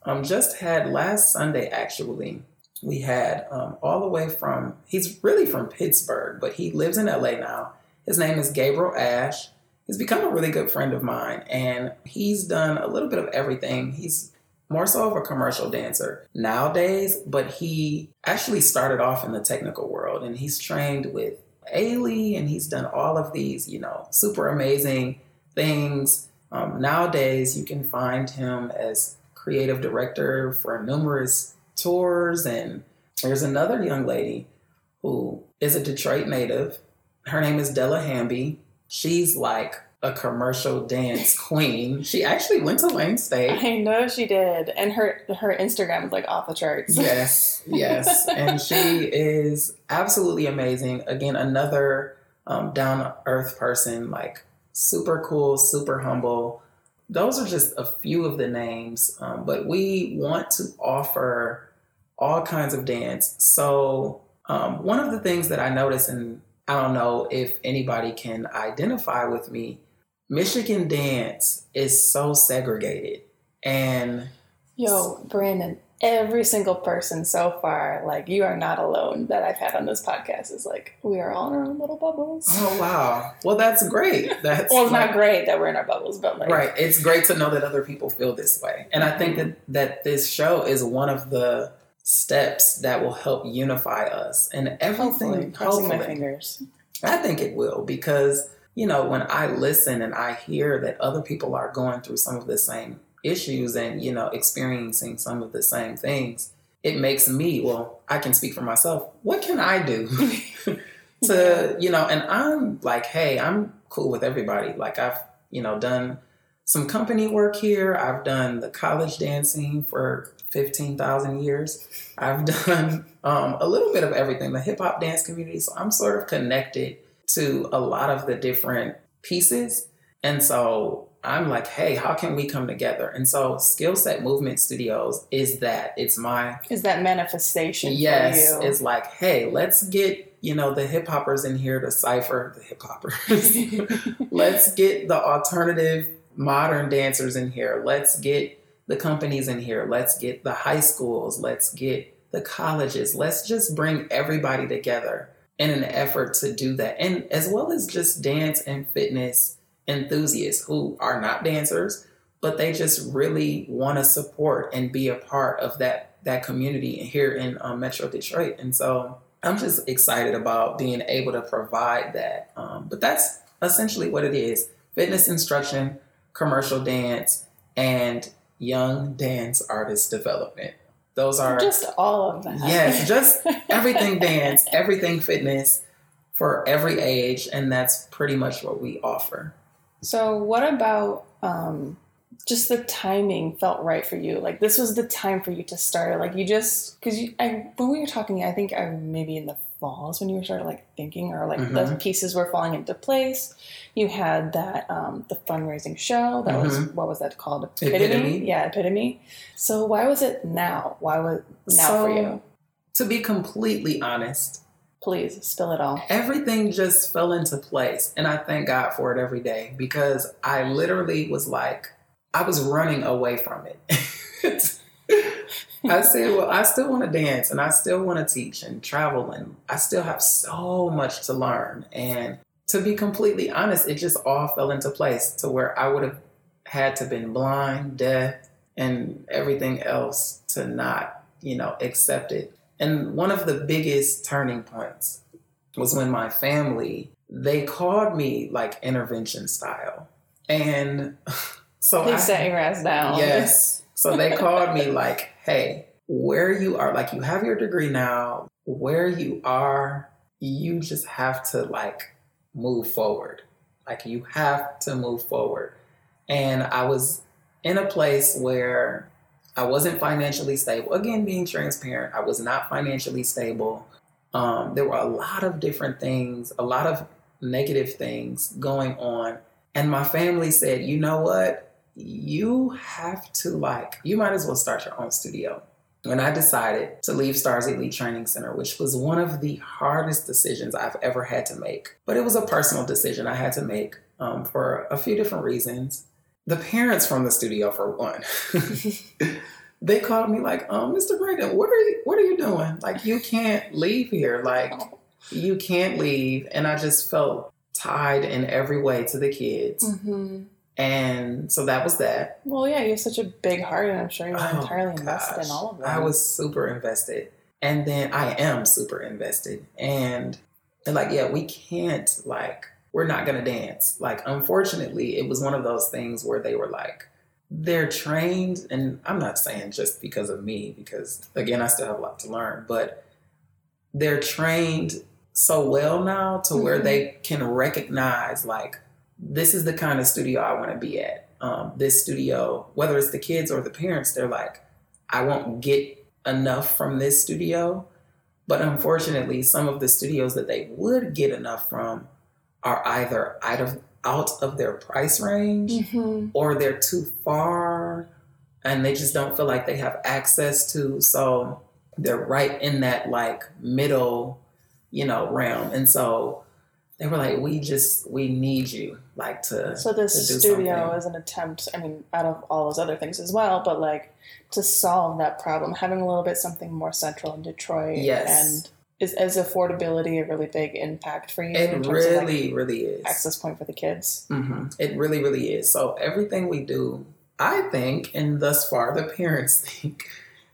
um, just had last Sunday actually. We had um, all the way from he's really from Pittsburgh, but he lives in LA now. His name is Gabriel Ash. He's become a really good friend of mine, and he's done a little bit of everything. He's more so of a commercial dancer nowadays, but he actually started off in the technical world, and he's trained with Ailey, and he's done all of these, you know, super amazing things. Um, nowadays, you can find him as creative director for numerous tours. And there's another young lady who is a Detroit native. Her name is Della Hamby. She's like a commercial dance (laughs) queen. She actually went to Wayne State. I know she did, and her her Instagram is like off the charts. Yes, (laughs) yes. and she is absolutely amazing. Again, another um, down earth person, like super cool, super humble. Those are just a few of the names, um, but we want to offer all kinds of dance. So, um, one of the things that I notice, and I don't know if anybody can identify with me, Michigan dance is so segregated. And Yo, Brandyn, every single person so far, like you are not alone that I've had on this podcast is like we are all in our own little bubbles. Oh wow! Well, that's great. (laughs) That's well, it's like- not great that we're in our bubbles, but like right. It's great to know that other people feel this way, and I think that that this show is one of the steps that will help unify us and hopefully, everything. crossing my fingers. I think it will because you know when I listen and I hear that other people are going through some of the same issues and you know experiencing some of the same things, it makes me well. I can speak for myself. What can I do? (laughs) to you know and i'm like hey i'm cool with everybody like i've you know done some company work here i've done the college dancing for 15000 years i've (laughs) done um, a little bit of everything the hip-hop dance community so i'm sort of connected to a lot of the different pieces and so i'm like hey how can we come together and so skill set movement studios is that it's my Is that manifestation Yes, for you? it's like, hey, let's get you know the hip hoppers in here to cipher the hip hoppers. (laughs) let's get the alternative modern dancers in here. Let's get the companies in here. Let's get the high schools. Let's get the colleges. Let's just bring everybody together in an effort to do that. And as well as just dance and fitness enthusiasts who are not dancers, but they just really want to support and be a part of that that community here in um, Metro Detroit. And so I'm just excited about being able to provide that. Um, but that's essentially what it is: fitness instruction, commercial dance, and young dance artist development. Those are just all of that. Yes, just (laughs) everything dance, everything fitness for every age, and that's pretty much what we offer. So, what about um, just the timing felt right for you? Like this was the time for you to start. Like you just because you, I when we were talking, I think I maybe in the falls when you started like thinking or like mm-hmm. the pieces were falling into place. You had that um, the fundraising show that mm-hmm. was what was that called? Epitome? Epitome. Yeah, epitome. So why was it now? Why was now so, for you? To be completely honest, please spill it all. Everything just fell into place, and I thank God for it every day because I literally was like, I was running away from it. (laughs) I said, well, I still want to dance and I still want to teach and travel and I still have so much to learn. And to be completely honest, it just all fell into place to where I would have had to been blind, deaf, and everything else to not, you know, accept it. And one of the biggest turning points was when my family, they called me like intervention style. And (laughs) so they I, set your ass down. Yes. (laughs) So they called me like, hey, where you are, like you have your degree now, where you are, you just have to like move forward. Like you have to move forward. And I was in a place where I wasn't financially stable. Again, being transparent, I was not financially stable. Um, there were a lot of different things, a lot of negative things going on. And my family said, you know what? you have to like, you might as well start your own studio. When I decided to leave Stars Elite Training Center, which was one of the hardest decisions I've ever had to make, but it was a personal decision I had to make um, for a few different reasons. The parents from the studio, for one, (laughs) they called me like, um, Mr. Brandyn, what are you what are you doing? Like you can't leave here. Like you can't leave. And I just felt tied in every way to the kids. Mm-hmm. And so that was that. Well, yeah, you have such a big heart, and I'm sure you're oh, entirely invested in all of that. I was super invested. And then I am super invested. And, and like, yeah, we can't, like, we're not going to dance. Like, unfortunately, it was one of those things where they were like, they're trained, and I'm not saying just because of me, because again, I still have a lot to learn, but they're trained so well now to mm-hmm. where they can recognize, like, this is the kind of studio I want to be at. Um, this studio, whether it's the kids or the parents, they're like, I won't get enough from this studio. But unfortunately, some of the studios that they would get enough from are either out of out of their price range mm-hmm. or they're too far and they just don't feel like they have access to. So they're right in that like middle, you know, realm. And so they were like, we just we need you like to. So this to studio something. is an attempt. I mean, out of all those other things as well, but like to solve that problem, having a little bit something more central in Detroit. Yes. And is, is affordability a really big impact for you? It really, like really is access point for the kids. Mm-hmm. It really, really is. So everything we do, I think, and thus far the parents (laughs) think,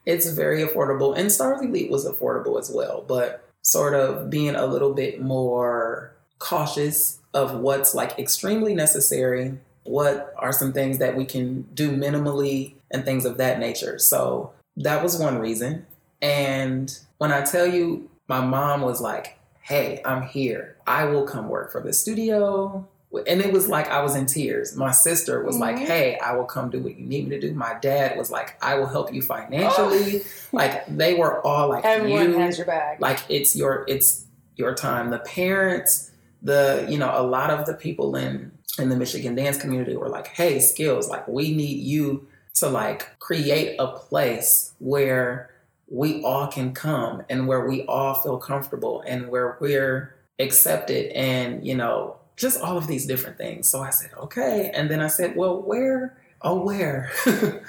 it's very affordable. And Stars Elite was affordable as well, but sort of being a little bit more cautious of what's like extremely necessary, what are some things that we can do minimally, and things of that nature. So that was one reason. And when I tell you, my mom was like, Hey, I'm here. I will come work for the studio. And it was like I was in tears. My sister was mm-hmm. like, Hey, I will come do what you need me to do. My dad was like, I will help you financially. Oh. (laughs) Like they were all like, Everyone you. has your bag. Like it's your it's your time. The parents, the you know a lot of the people in in the Michigan dance community were like, "Hey, Skilz, like we need you to like create a place where we all can come and where we all feel comfortable and where we're accepted and you know just all of these different things." So I said, "Okay," and then I said, "Well, where? Oh, where (laughs)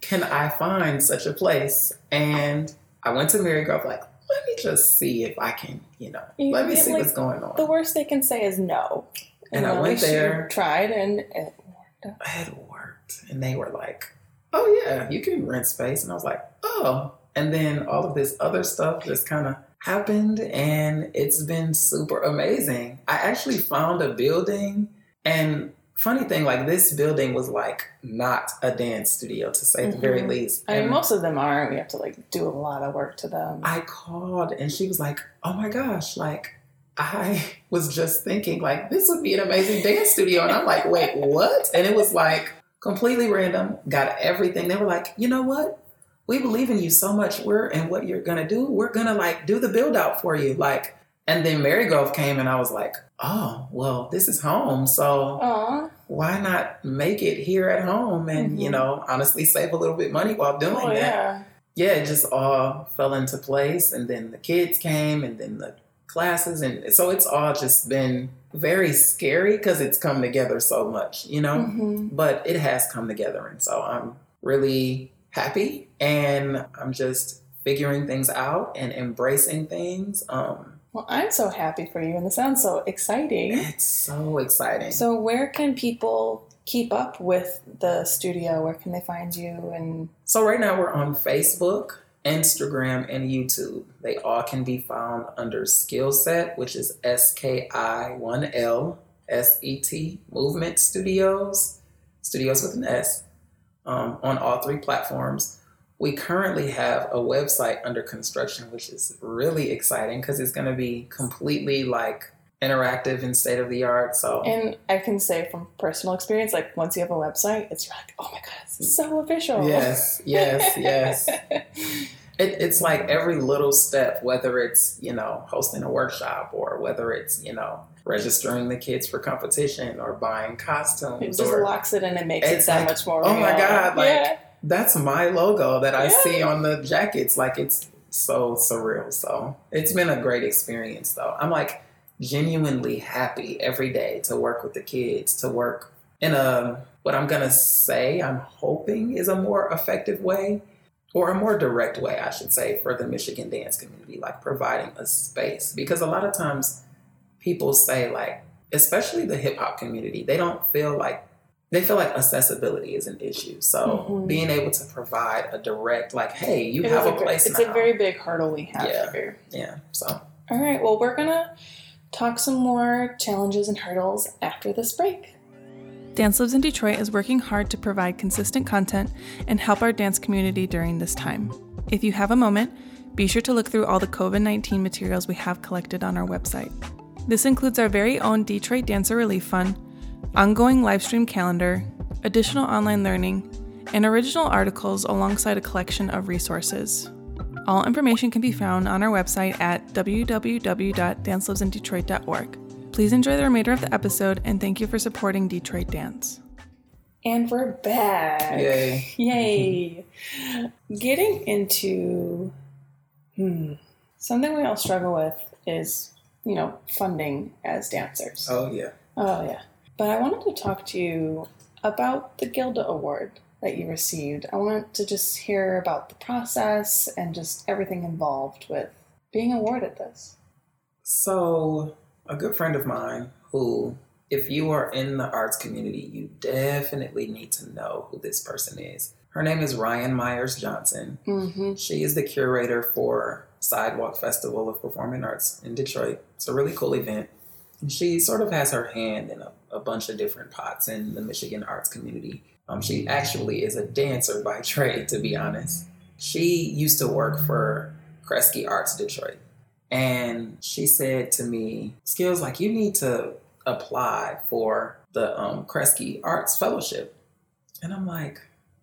can I find such a place?" And I went to Marygrove like, let me just see if I can, you know, you let me see like, what's going on. The worst they can say is no. And, and I went there, tried, and it worked. It worked, and they were like, "Oh yeah, you can rent space," and I was like, "Oh." And then all of this other stuff just kind of happened, and it's been super amazing. I actually found a building, and funny thing, like this building was like not a dance studio to say mm-hmm. the very mm-hmm. least. I mean, most of them are. We have to like do a lot of work to them. I called and she was like, "Oh my gosh, like I (laughs) was just thinking like this would be an amazing dance studio," and I'm like, "Wait, what?" And it was like completely random. Got everything. They were like, "You know what? We believe in you so much. We're and what you're gonna do. We're gonna like do the build out for you, like." And then Marygrove came, and I was like, "Oh, well, this is home, so Aww. why not make it here at home?" And mm-hmm. you know, honestly, save a little bit money while doing oh, that. Yeah. yeah, it just all fell into place, and then the kids came, and then the classes, and so it's all just been very scary because it's come together so much, you know. Mm-hmm. But it has come together, and so I'm really happy, and I'm just figuring things out and embracing things. Um, well, I'm so happy for you, and this sounds so exciting. It's so exciting. So, where can people keep up with the studio? Where can they find you? And so, right now we're on Facebook, Instagram, and YouTube. They all can be found under Skillset, which is S K I one L S E T Movement Studios, studios with an S, um, on all three platforms we currently have a website under construction, which is really exciting because it's going to be completely like interactive and state of the art. So, and I can say from personal experience, like once you have a website, it's like, oh my god, it's so official. Yes, yes, yes. (laughs) It, it's like every little step, whether it's you know hosting a workshop or whether it's you know registering the kids for competition or buying costumes. It just or, locks it in and makes it that like, much more. Oh real. my god! Like yeah that's my logo that I yeah. see on the jackets. Like it's so surreal. So it's been a great experience though. I'm like genuinely happy every day to work with the kids, to work in a what I'm gonna say, I'm hoping is a more effective way or a more direct way, I should say, for the Michigan dance community, like providing a space. Because a lot of times people say, like, especially the hip hop community, they don't feel like they feel like accessibility is an issue. So mm-hmm. being able to provide a direct, like, hey, you it have a, a place. It's now. a very big hurdle we have yeah. here. Yeah. So. All right. Well, we're gonna talk some more challenges and hurdles after this break. Dance Lives in Detroit is working hard to provide consistent content and help our dance community during this time. If you have a moment, be sure to look through all the COVID 19 materials we have collected on our website. This includes our very own Detroit Dancer Relief Fund ongoing livestream calendar, additional online learning, and original articles alongside a collection of resources. All information can be found on our website at www.dancelivesInDetroit.org. Please enjoy the remainder of the episode and thank you for supporting Detroit Dance. And we're back. Yay. (laughs) Yay. Getting into hmm, something we all struggle with is, you know, funding as dancers. Oh, yeah. Oh, yeah. But I wanted to talk to you about the Gilda Award that you received. I want to just hear about the process and just everything involved with being awarded this. So, a good friend of mine who, if you are in the arts community, you definitely need to know who this person is. Her name is Ryan Myers Johnson. Mm-hmm. She is the curator for Sidewalk Festival of Performing Arts in Detroit. It's a really cool event. And She sort of has her hand in a a bunch of different pots in the Michigan arts community. Um, she actually is a dancer by (laughs) trade, to be honest. She used to work for Kresge Arts Detroit. And she said to me, Skilz, like, you need to apply for the um, Kresge Arts Fellowship. And I'm like,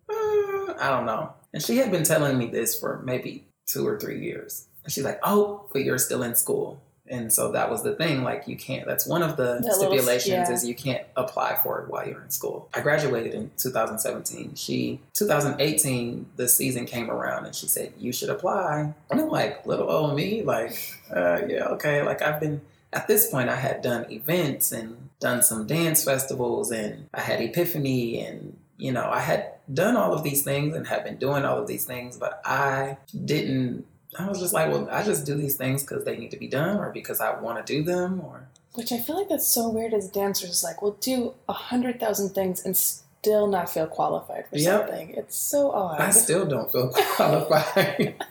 uh, I don't know. And she had been telling me this for maybe two or three years. And she's like, Oh, but you're still in school and so that was the thing like you can't that's one of the that stipulations little, yeah. is you can't apply for it while you're in school. I graduated in 2017 she 2018 the season came around and she said you should apply. And i'm like little old me like uh, yeah okay. Like i've been at this point i had done events and done some dance festivals and i had epiphany and you know i had done all of these things and had been doing all of these things but i didn't I was just like, well, I just do these things because they need to be done or because I want to do them or. Which I feel like that's so weird as dancers. Like, we'll do a hundred thousand things and still not feel qualified for yep. something. It's so odd. I still don't feel (laughs) qualified.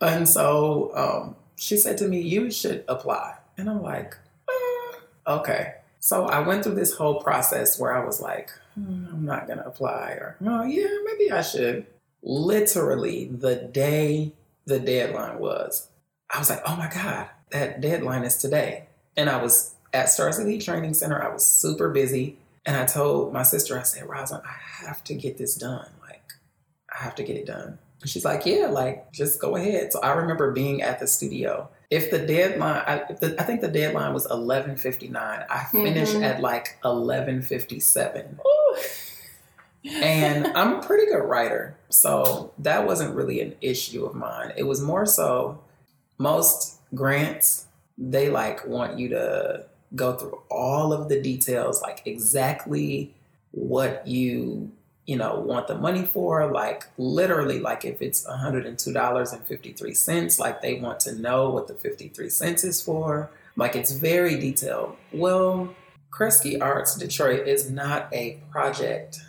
and so um, she said to me, you should apply. And I'm like, uh, okay. So I went through this whole process where I was like, hmm, I'm not going to apply, or, oh, yeah, maybe I should. Literally, the day the deadline was, I was like, oh my God, that deadline is today. And I was at Stars Elite Training Center. I was super busy. And I told my sister, I said, Rosalind, I have to get this done. Like, I have to get it done. And she's like, yeah, like, just go ahead. So I remember being at the studio. If the deadline, I, the, I think the deadline was 11.59. I finished mm-hmm. at like 11.57. and I'm a pretty good writer. So that wasn't really an issue of mine. It was more so most grants, they like want you to go through all of the details, like exactly what you, you know, want the money for. Like literally, like if it's $102.53, like they want to know what the 53 cents is for. Like it's very detailed. Well, Kresge Arts Detroit is not a project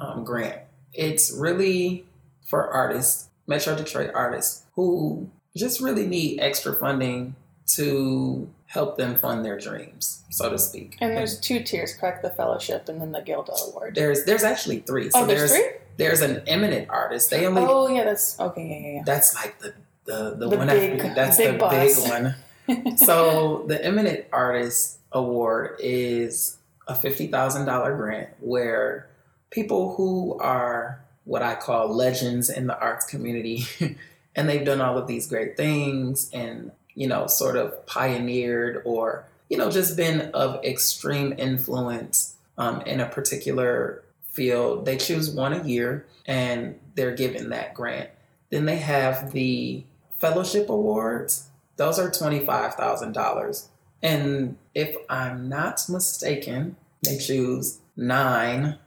um, grant. It's really for artists, Metro Detroit artists who just really need extra funding to help them fund their dreams, so to speak. And there's two tiers, correct? The fellowship and then the Gilda Award. There's there's actually three. So oh, there's, there's three. There's an eminent artist. They only. Oh yeah, that's okay. Yeah, yeah. yeah. That's like the the the, the one. Big, after, that's big the boss. big one. (laughs) so the eminent artist award is a fifty thousand dollar grant where people who are what I call legends in the arts community, (laughs) and they've done all of these great things and you know, sort of pioneered or, you know, just been of extreme influence um, in a particular field. They choose one a year and they're given that grant. Then they have the fellowship awards. Those are $25,000. And if I'm not mistaken, they choose nine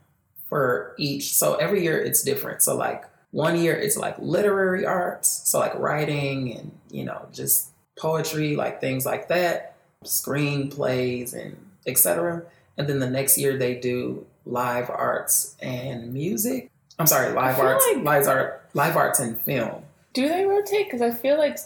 for each. So every year it's different. So, like, one year it's like literary arts, so like writing and, you know, just poetry, like things like that, screenplays and etc. And then the next year they do live arts and music. I'm sorry, live arts, like, live art, live arts and film. Do they rotate? Because I feel like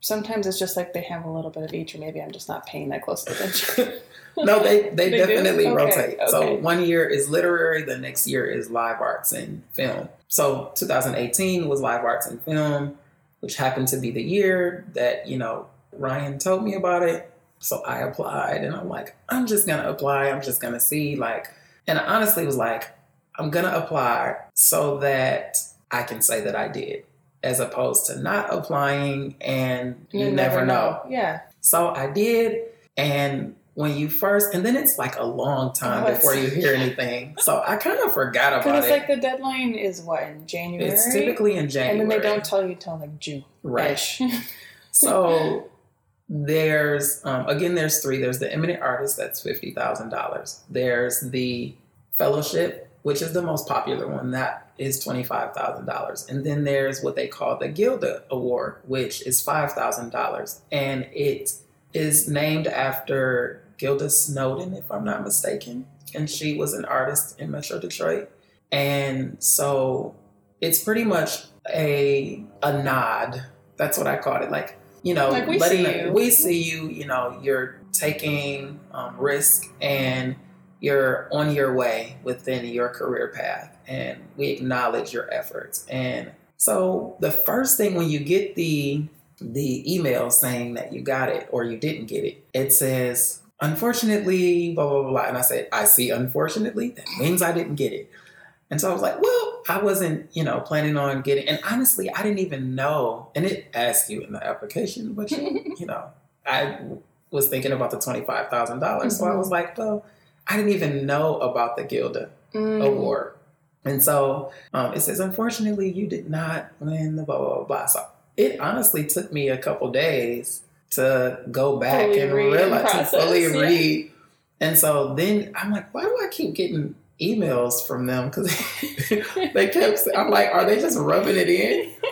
sometimes it's just like they have a little bit of each, or maybe I'm just not paying that close attention. (laughs) no, they they, (laughs) they definitely okay, rotate. Okay. So one year is literary, the next year is live arts and film. So 2018 was live arts and film, which happened to be the year that you know Ryan told me about it. So I applied and I'm like, I'm just gonna apply. I'm just gonna see. Like, and I honestly was like, I'm gonna apply so that I can say that I did, as opposed to not applying and you, you never, never know. know. Yeah. So I did. And when you first, and then it's like a long time before you hear anything. So I kind of forgot about it. Because it's like the deadline is what in January. It's typically in January, and then they don't tell you till like June. Right. (laughs) so there's um, again, there's three. There's the eminent artist, that's fifty thousand dollars. There's the fellowship, which is the most popular one, that is twenty five thousand dollars. And then there's what they call the Gilda Award, which is five thousand dollars, and it is named after Gilda Snowden, if I'm not mistaken, and she was an artist in Metro Detroit. And so it's pretty much a a nod. That's what I called it, like you know, like we letting see you. we see you, you know, you're taking um, risk and you're on your way within your career path, and we acknowledge your efforts. And so the first thing when you get the the email saying that you got it or you didn't get it, it says, unfortunately, blah, blah, blah. And I said, I see, unfortunately, that means I didn't get it. And so I was like, well, I wasn't, you know, planning on getting, and honestly, I didn't even know, and it asks you in the application, but you, (laughs) you know, I was thinking about the $25,000. Mm-hmm. So I mm-hmm. was like, well, I didn't even know about the Gilda mm. award. And so um, it says, unfortunately, you did not win the blah, blah, blah, blah. So it honestly took me a couple days to go back fully and realize, and to fully yeah. read. And so then I'm like, why do I keep getting emails from them because (laughs) they kept. I'm like, are they just rubbing it in? (laughs)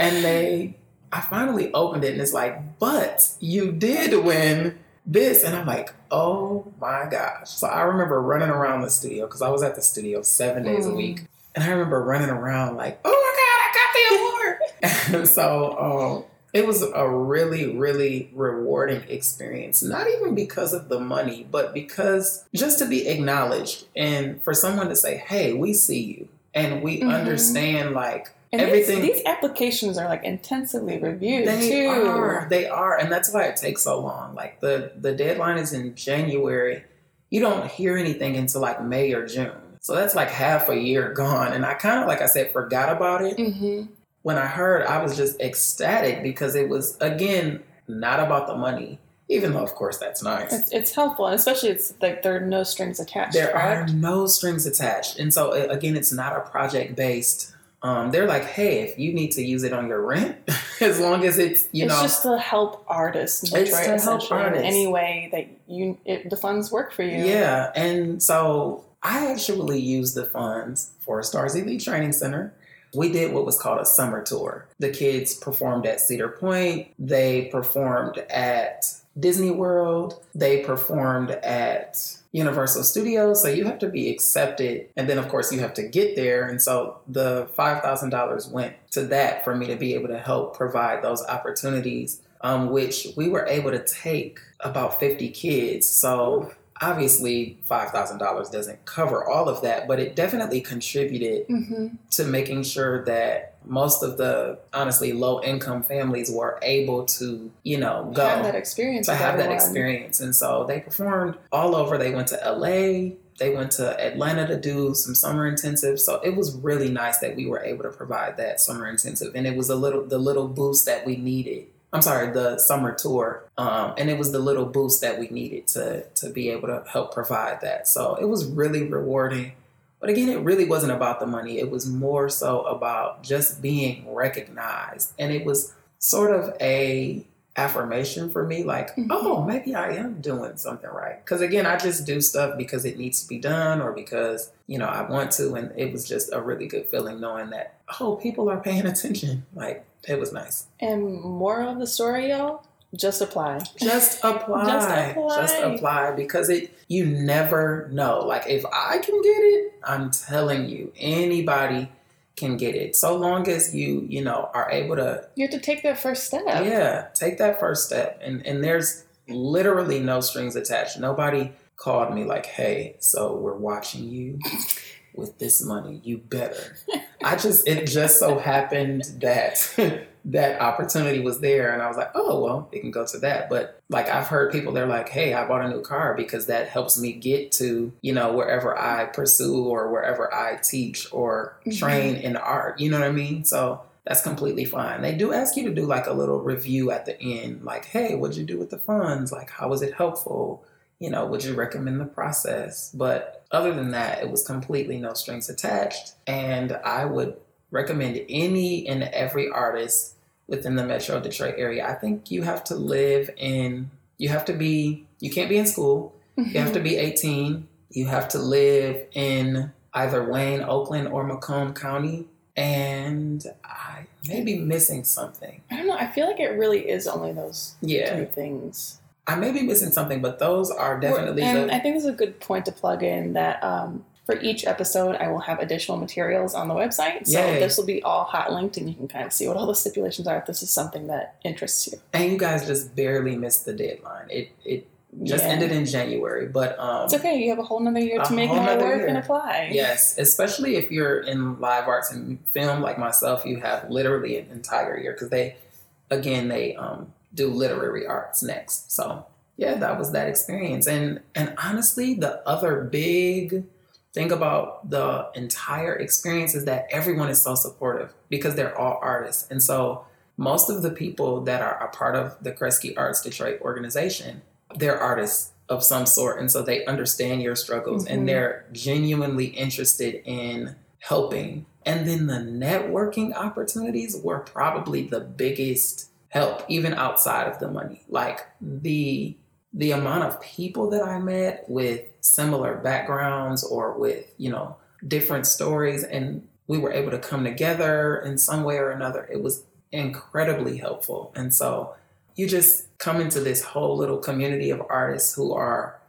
And they I finally opened it and it's like, but you did win this. And I'm like, oh my gosh. So I remember running around the studio because I was at the studio seven days mm. a week. And I remember running around like, oh my God, I got the award. and (laughs) (laughs) so um, it was a really, really rewarding experience. Not even because of the money, but because just to be acknowledged and for someone to say, hey, we see you and we mm-hmm. understand like and everything. These, these, applications are like intensively reviewed they too. Are, they are, and that's why it takes so long. Like the the deadline is in January. You don't hear anything until like May or June. So that's like half a year (laughs) gone. And I kind of, like I said, forgot about it. Mm-hmm. When I heard, I was just ecstatic because it was again not about the money even though of course that's nice it's, it's helpful and especially it's like there are no strings attached there correct? are no strings attached and so again it's not a project based um, they're like, hey, if you need to use it on your rent, (laughs) as long as it's you it's know, it's just to help artists in Detroit, it's to help artists. in any way that you it, the funds work for you. Yeah, and so I actually used the funds for Stars Elite Training Center. We did what was called a summer tour. The kids performed at Cedar Point. They performed at Disney World. They performed at Universal Studios. So you have to be accepted. And then, of course, you have to get there. And so the $5,000 went to that for me to be able to help provide those opportunities, um, which we were able to take about 50 kids. So obviously $5,000 doesn't cover all of that, but it definitely contributed mm-hmm. to making sure that most of the honestly low income families were able to, you know, go have that experience to have everyone. that experience. And so they performed all over. They went to LA, they went to Atlanta to do some summer intensive. So it was really nice that we were able to provide that summer intensive. And it was a little the little boost that we needed I'm sorry, the summer tour. Um, and it was the little boost that we needed to to be able to help provide that. So it was really rewarding. But again, it really wasn't about the money. It was more so about just being recognized. And it was sort of a affirmation for me like mm-hmm. oh maybe i am doing something right because again i just do stuff because it needs to be done or because you know i want to and it was just a really good feeling knowing that oh people are paying attention like it was nice and more of the story y'all just apply just (laughs) apply just apply just apply because it you never know like if i can get it i'm telling you anybody can get it. So long as you, you know, are able to You have to take that first step. Yeah, take that first step. And and there's literally no strings attached. Nobody called me like, "Hey, so we're watching you with this money. You better." (laughs) I just it just so happened that (laughs) that opportunity was there and I was like, oh, well, it can go to that. But like I've heard people, they're like, hey, I bought a new car because that helps me get to, you know, wherever I pursue or wherever I teach or mm-hmm. train in art. You know what I mean? So that's completely fine. They do ask you to do like a little review at the end, like, hey, what'd you do with the funds? Like, how was it helpful? You know, would you recommend the process? But other than that, it was completely no strings attached. And I would recommend any and every artist within the Metro Detroit area. I think you have to live in, you have to be, you can't be in school. Mm-hmm. You have to be (laughs) 18. You have to live in either Wayne, Oakland, or Macomb County. And I may be missing something. I don't know. I feel like it really is only those yeah. two things. I may be missing something, but those are definitely. And the, I think this is a good point to plug in that um, for each episode, I will have additional materials on the website. So Yay. this will be all hot linked and you can kind of see what all the stipulations are if this is something that interests you. And you guys just barely missed the deadline. It it just yeah. ended in January, but um, it's okay. You have a whole nother year to make more work year. and apply. Yes, especially if you're in live arts and film like myself, you have literally an entire year because they, again, they um, do literary arts next. So yeah, that was that experience, and and honestly, the other big thing about the entire experience is that everyone is so supportive because they're all artists. And so most of the people that are a part of the Kresge Arts Detroit organization, they're artists of some sort. And so they understand your struggles mm-hmm. and they're genuinely interested in helping. And then the networking opportunities were probably the biggest help, even outside of the money. Like the the amount of people that I met with similar backgrounds or with, you know, different stories and we were able to come together in some way or another. It was incredibly helpful. And so you just come into this whole little community of artists who are,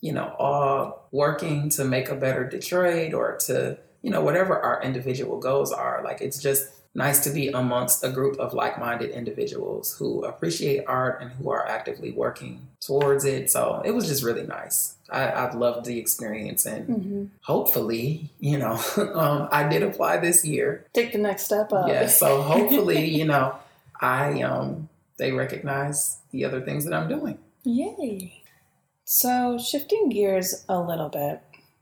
you know, all working to make a better Detroit or to, you know, whatever our individual goals are. Like it's just nice to be amongst a group of like-minded individuals who appreciate art and who are actively working towards it. So it was just really nice. I, have loved the experience, and mm-hmm. hopefully, you know, (laughs) um, I did apply this year. Take the next step up. Yeah. So (laughs) hopefully, you know, I um they recognize the other things that I'm doing. Yay! So shifting gears a little bit,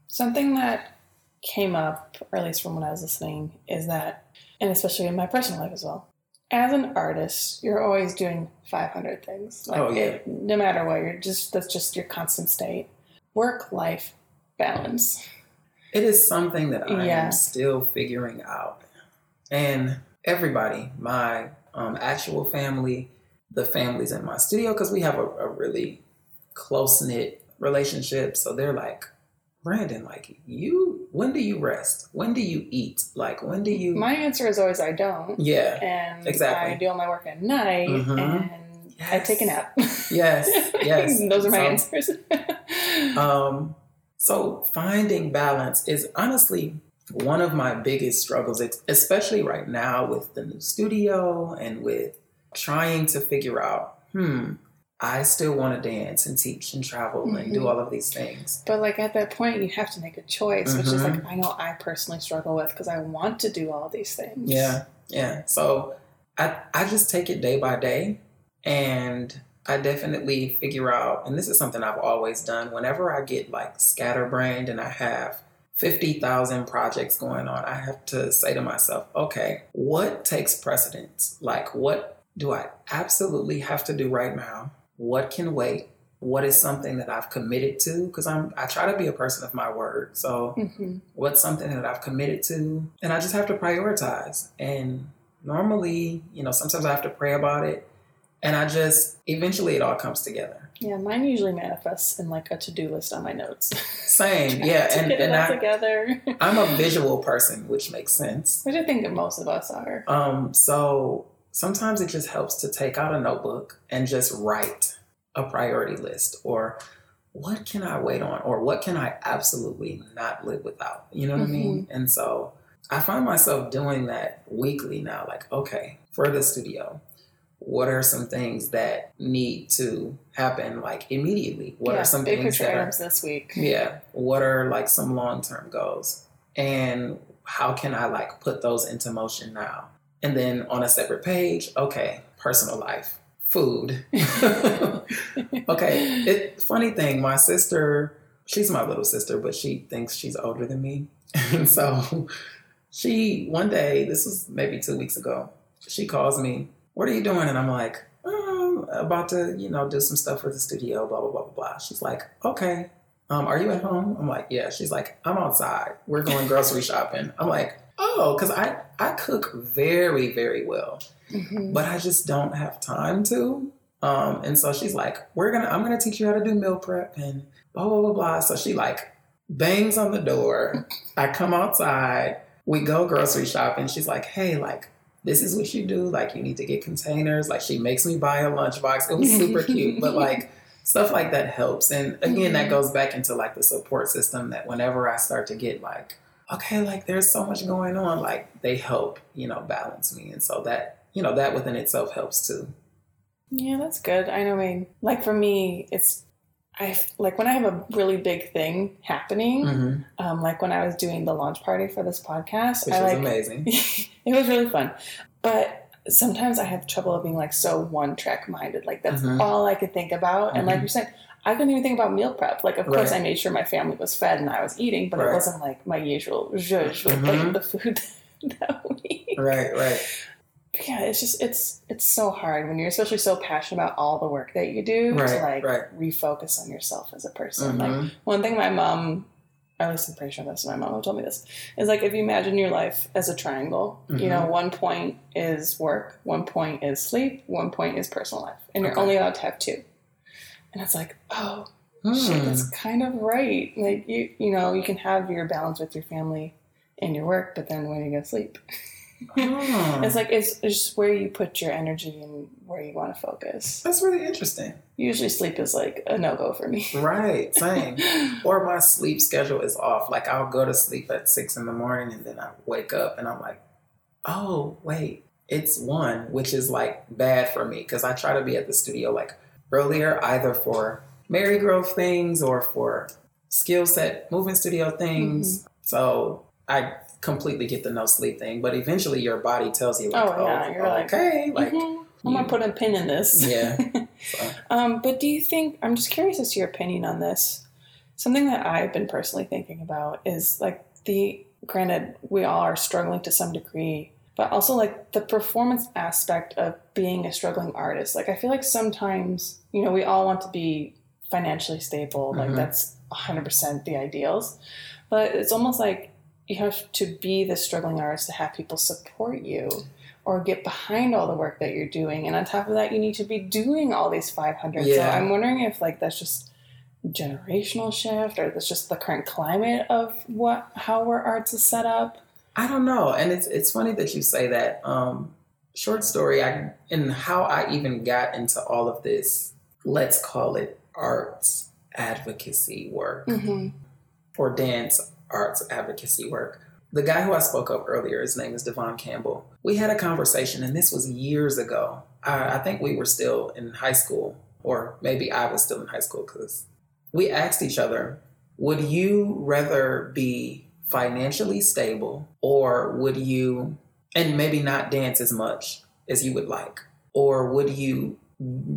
something that came up, or at least from when I was listening, is that and especially in my personal life as well. As an artist, you're always doing 500 things. Like oh yeah. It, no matter what, you're just that's just your constant state. Work life balance. It is something that I yeah. am still figuring out, and everybody, my um, actual family, the families in my studio, because we have a, a really close knit relationship. So they're like, Brandyn, like you, when do you rest? When do you eat? Like when do you? My answer is always I don't. Yeah, and exactly. I do all my work at night, mm-hmm. and yes. I take a nap. Yes, (laughs) yes. Those are my so, answers. (laughs) um, so finding balance is honestly one of my biggest struggles, especially right now with the new studio and with trying to figure out, hmm, I still want to dance and teach and travel mm-hmm. and do mm-hmm. all of these things. But like at that point, you have to make a choice, mm-hmm. which is like mm-hmm. I know I personally struggle with because I want to do all these things. Yeah, yeah. So I I just take it day by day, and I definitely figure out. And this is something I've always done. Whenever I get like scatterbrained and I have 50,000 projects going on, I have to say to myself, okay, what takes precedence? Like, what do I absolutely have to do right now? What can wait what is something that i've committed to because i'm i try to be a person of my word. So mm-hmm. what's something that i've committed to? And i just have to prioritize. And normally you know sometimes i have to pray about it. And i just eventually it all comes together. Yeah mine usually manifests in like a to-do list on my notes. (laughs) Same (laughs) yeah and, and I, together. I'm a visual person which makes sense. Which i think most of us are. Um so sometimes it just helps to take out a notebook and just write a priority list or what can I wait on or what can I absolutely not live without? You know what mm-hmm. I mean? And so I find myself doing that weekly now. Like, okay, for the studio, what are some things that need to happen like immediately? What yeah, are some big things that are this week? Yeah. What are like some long term goals? And how can I like put those into motion now? And then on a separate page, okay, personal life, food. (laughs) okay, it funny thing, my sister, she's my little sister, but she thinks she's older than me. And (laughs) so she one day, this was maybe two weeks ago, she calls me, What are you doing? And I'm like, um, about to, you know, do some stuff for the studio, blah, blah, blah, blah, blah. She's like, Okay. Um, are you at home? I'm like, yeah. She's like, I'm outside. We're going grocery shopping. I'm like, oh, because I, I cook very, very well, mm-hmm. but I just don't have time to. Um, and so she's like, we're gonna, I'm gonna teach you how to do meal prep and blah blah blah blah. So she like bangs on the door. I come outside. We go grocery shopping. She's like, hey, like this is what you do. Like you need to get containers. Like she makes me buy a lunchbox. It was super cute, but (laughs) like stuff like that helps. And again, mm-hmm. that goes back into like the support system that whenever I start to get like okay, like there's so much going on, like they help, you know, balance me. And so that, you know, that within itself helps too. Yeah, that's good. I know, I mean, like for me, it's, I like when I have a really big thing happening, mm-hmm. um, like when I was doing the launch party for this podcast, which I, was like, amazing. (laughs) it was really fun, but sometimes I have trouble of being like so one track minded. Like that's mm-hmm. all I could think about, mm-hmm. and like mm-hmm. you said, I couldn't even think about meal prep. Like, of right. course, I made sure my family was fed and I was eating, but right. it wasn't like my usual zhuzh with mm-hmm. like the food (laughs) that we eat. Right, right. yeah, it's just it's it's so hard when you're especially so passionate about all the work that you do right, to like refocus on yourself as a person. Mm-hmm. Like one thing my mom at least I'm pretty sure that's my mom who told me this, is like if you imagine your life as a triangle, mm-hmm. you know, mm-hmm. one point is work, one point is sleep, one point is personal life. And you're only allowed to have two. And it's like, oh, shit, that's hmm. kind of right. Like you, you know, you can have your balance with your family and your work, but then when you go to sleep. (laughs) Oh, It's like it's, just where you put your energy and where you want to focus. that's really interesting. Usually, sleep is like a no go for me. Right, same. (laughs) or my sleep schedule is off. Like I'll go to sleep at six in the morning and then I wake up and I'm like, oh, wait, it's one, which is like bad for me because I try to be at the studio like earlier, either for Marygrove things or for skill set movement studio things. Mm-hmm. So I completely get the no sleep thing, but eventually your body tells you, like, Oh, yeah, you're like, okay, like, Mhm. I'm gonna put a pin in this. yeah. (laughs) So, Um, but do you think I'm just curious as to your opinion on this? Something that I've been personally thinking about is like the granted we all are struggling to some degree, but also like the performance aspect of being a struggling artist. Like I feel like sometimes, you know, we all want to be financially stable, like Mhm. that's 100% the ideals. But it's almost like you have to be the struggling artist to have people support you or get behind all the work that you're doing. And on top of that, you need to be doing all these 500. So I'm wondering if like that's just generational shift or that's just the current climate of what how our arts is set up. I don't know, and it's it's funny that you say that. Um, short story, I and how I even got into all of this. Let's call it arts advocacy work Mm-hmm. or dance arts advocacy work. The guy who I spoke of earlier, his name is Devon Campbell. We had a conversation, and this was years ago. I, I think we were still in high school, or maybe I was still in high school because we asked each other, would you rather be financially stable or would you, and maybe not dance as much as you would like, or would you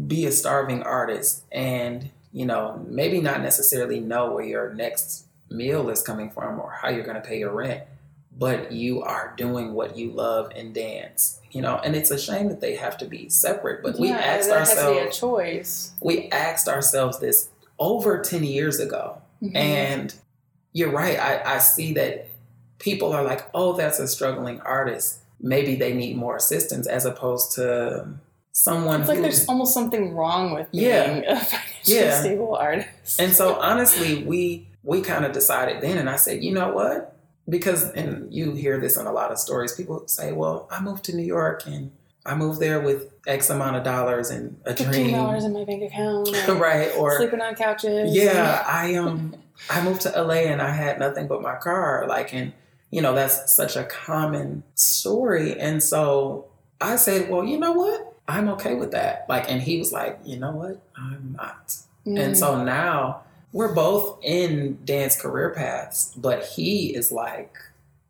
be a starving artist and, you know, maybe not necessarily know where your next meal is coming from or how you're going to pay your rent, but you are doing what you love and dance, you know, and it's a shame that they have to be separate, but we asked that has to be a ourselves, choice. we asked ourselves this over 10 years ago. Mhm. And you're right. I, I see that people are like, oh, that's a struggling artist. Maybe they need more assistance as opposed to someone it's like who- there's almost something wrong with being a financially Yeah. stable artist. And so (laughs) honestly, we we kind of decided then and I said, you know what? Because and you hear this in a lot of stories, people say, Well, I moved to New York and I moved there with X amount of dollars and a dream. Fifteen dollars in my bank account. (laughs) right. Or sleeping on couches. Yeah, (laughs) I um I moved to LA and I had nothing but my car. Like and you know, that's such a common story. And so I said, Well, you know what? I'm okay with that. Like and he was like, you know what? I'm not. Mm. And so now we're both in dance career paths, but he is like,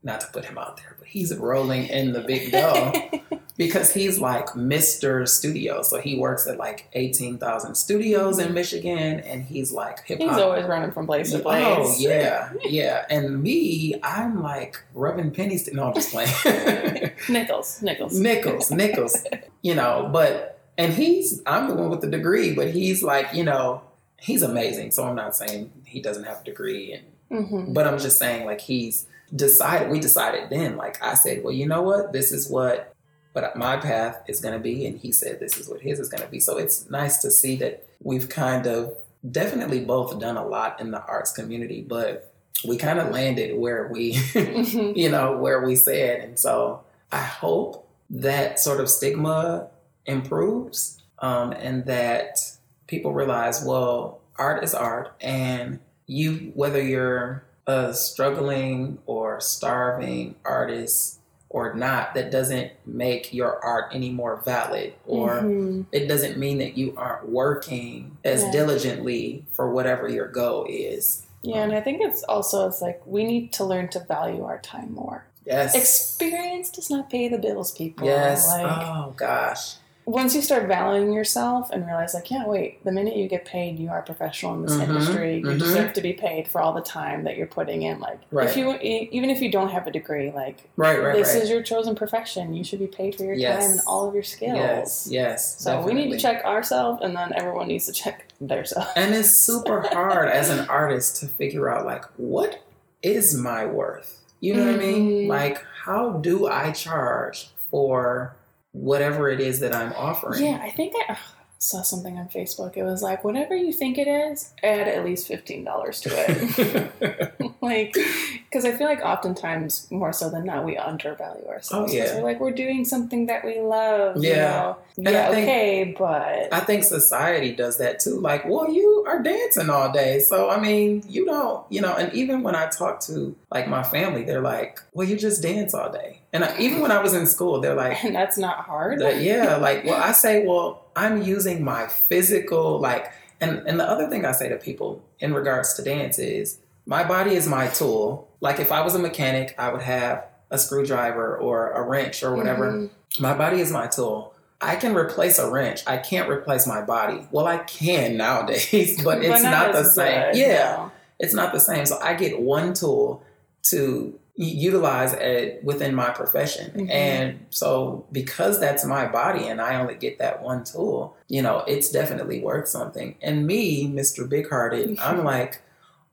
not to put him out there, but he's rolling in the big dough (laughs) because he's like Mr. Studio. So he works at like 18,000 studios in Michigan and he's like hip hop. He's always running from place to oh, place. Oh, yeah, yeah. And me, I'm like rubbing pennies. To, no, I'm just playing. (laughs) Nickels, nickels. nickels, nickels, (laughs) you know, but, and he's, I'm the one with the degree, but he's like, you know, he's amazing. So I'm not saying he doesn't have a degree and hmm but I'm just saying, like, he's decided, we decided then, like, I said, well, you know what? This is what but my path is going to be. And he said, this is what his is going to be. So it's nice to see that we've kind of definitely both done a lot in the arts community, but we kind of landed where we, hmm (laughs) you know, where we said. And so I hope that sort of stigma improves um, and that people realize, well, art is art. And you, whether you're a struggling or starving artist or not, that doesn't make your art any more valid or Mhm. it doesn't mean that you aren't working as Yeah. diligently for whatever your goal is. Yeah, and I think it's also it's like we need to learn to value our time more. Yes. Experience does not pay the bills, people. Yes. Like oh gosh. Once you start valuing yourself and realize like, yeah, wait, the minute you get paid, you are a professional in this Mhm, industry. You mhm. deserve to be paid for all the time that you're putting in. Like Right. if you even if you don't have a degree, like Right. Right. this is your chosen profession. You should be paid for your Yes. time and all of your skills. Yes. Yes. So we need to check ourselves, and then everyone needs to check themselves. And it's super (laughs) hard as an artist to figure out like what is my worth. You know what I mean? Mhm. Like how do I charge for whatever it is that I'm offering? Yeah, I think I, saw something on Facebook. It was like, whatever you think it is, add at least fifteen dollars to it. (laughs) like, because I feel like oftentimes more so than not, we undervalue ourselves. Oh, yeah. we're like we're doing something that we love. Yeah. you know? Yeah, think- okay, but I think society does that too. Like, well, you are dancing all day. So, I mean, you don't, you know, and even when I talk to like my family, they're like, well, you just dance all day. And I, even when I was in school, they're like, and that's not hard. yeah, like, well, I say, well, I'm using my physical, like, and, and the other thing I say to people in regards to dance is my body is my tool. Like, if I was a mechanic, I would have a screwdriver or a wrench or whatever. Mhm. My body is my tool. I can replace a wrench. I can't replace my body. Well, I can nowadays, (laughs) but it's not, the same. good, Yeah, no. it's not the same. So I get one tool to utilize it within my profession. Mhm. And so because that's my body and I only get that one tool, you know, it's definitely worth something. And me, Mr. Big Hearted, (laughs) I'm like,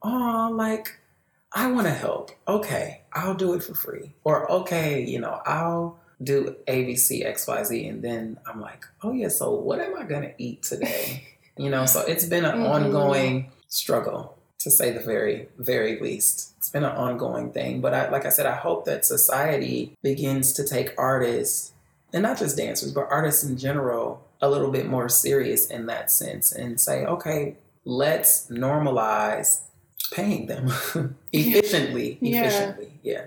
oh, like I want to help. Okay, I'll do it for free. Or okay, you know, I'll do ABC XYZ and then I'm like, oh yeah, so what am I going to eat today? (laughs) you know, so it's been an Mhm. ongoing struggle to say the very very least. It's been an ongoing thing, but I like I said I hope that society begins to take artists and not just dancers, but artists in general a little bit more serious in that sense and say, okay, let's normalize paying them (laughs) efficiently, Yeah. efficiently. Yeah.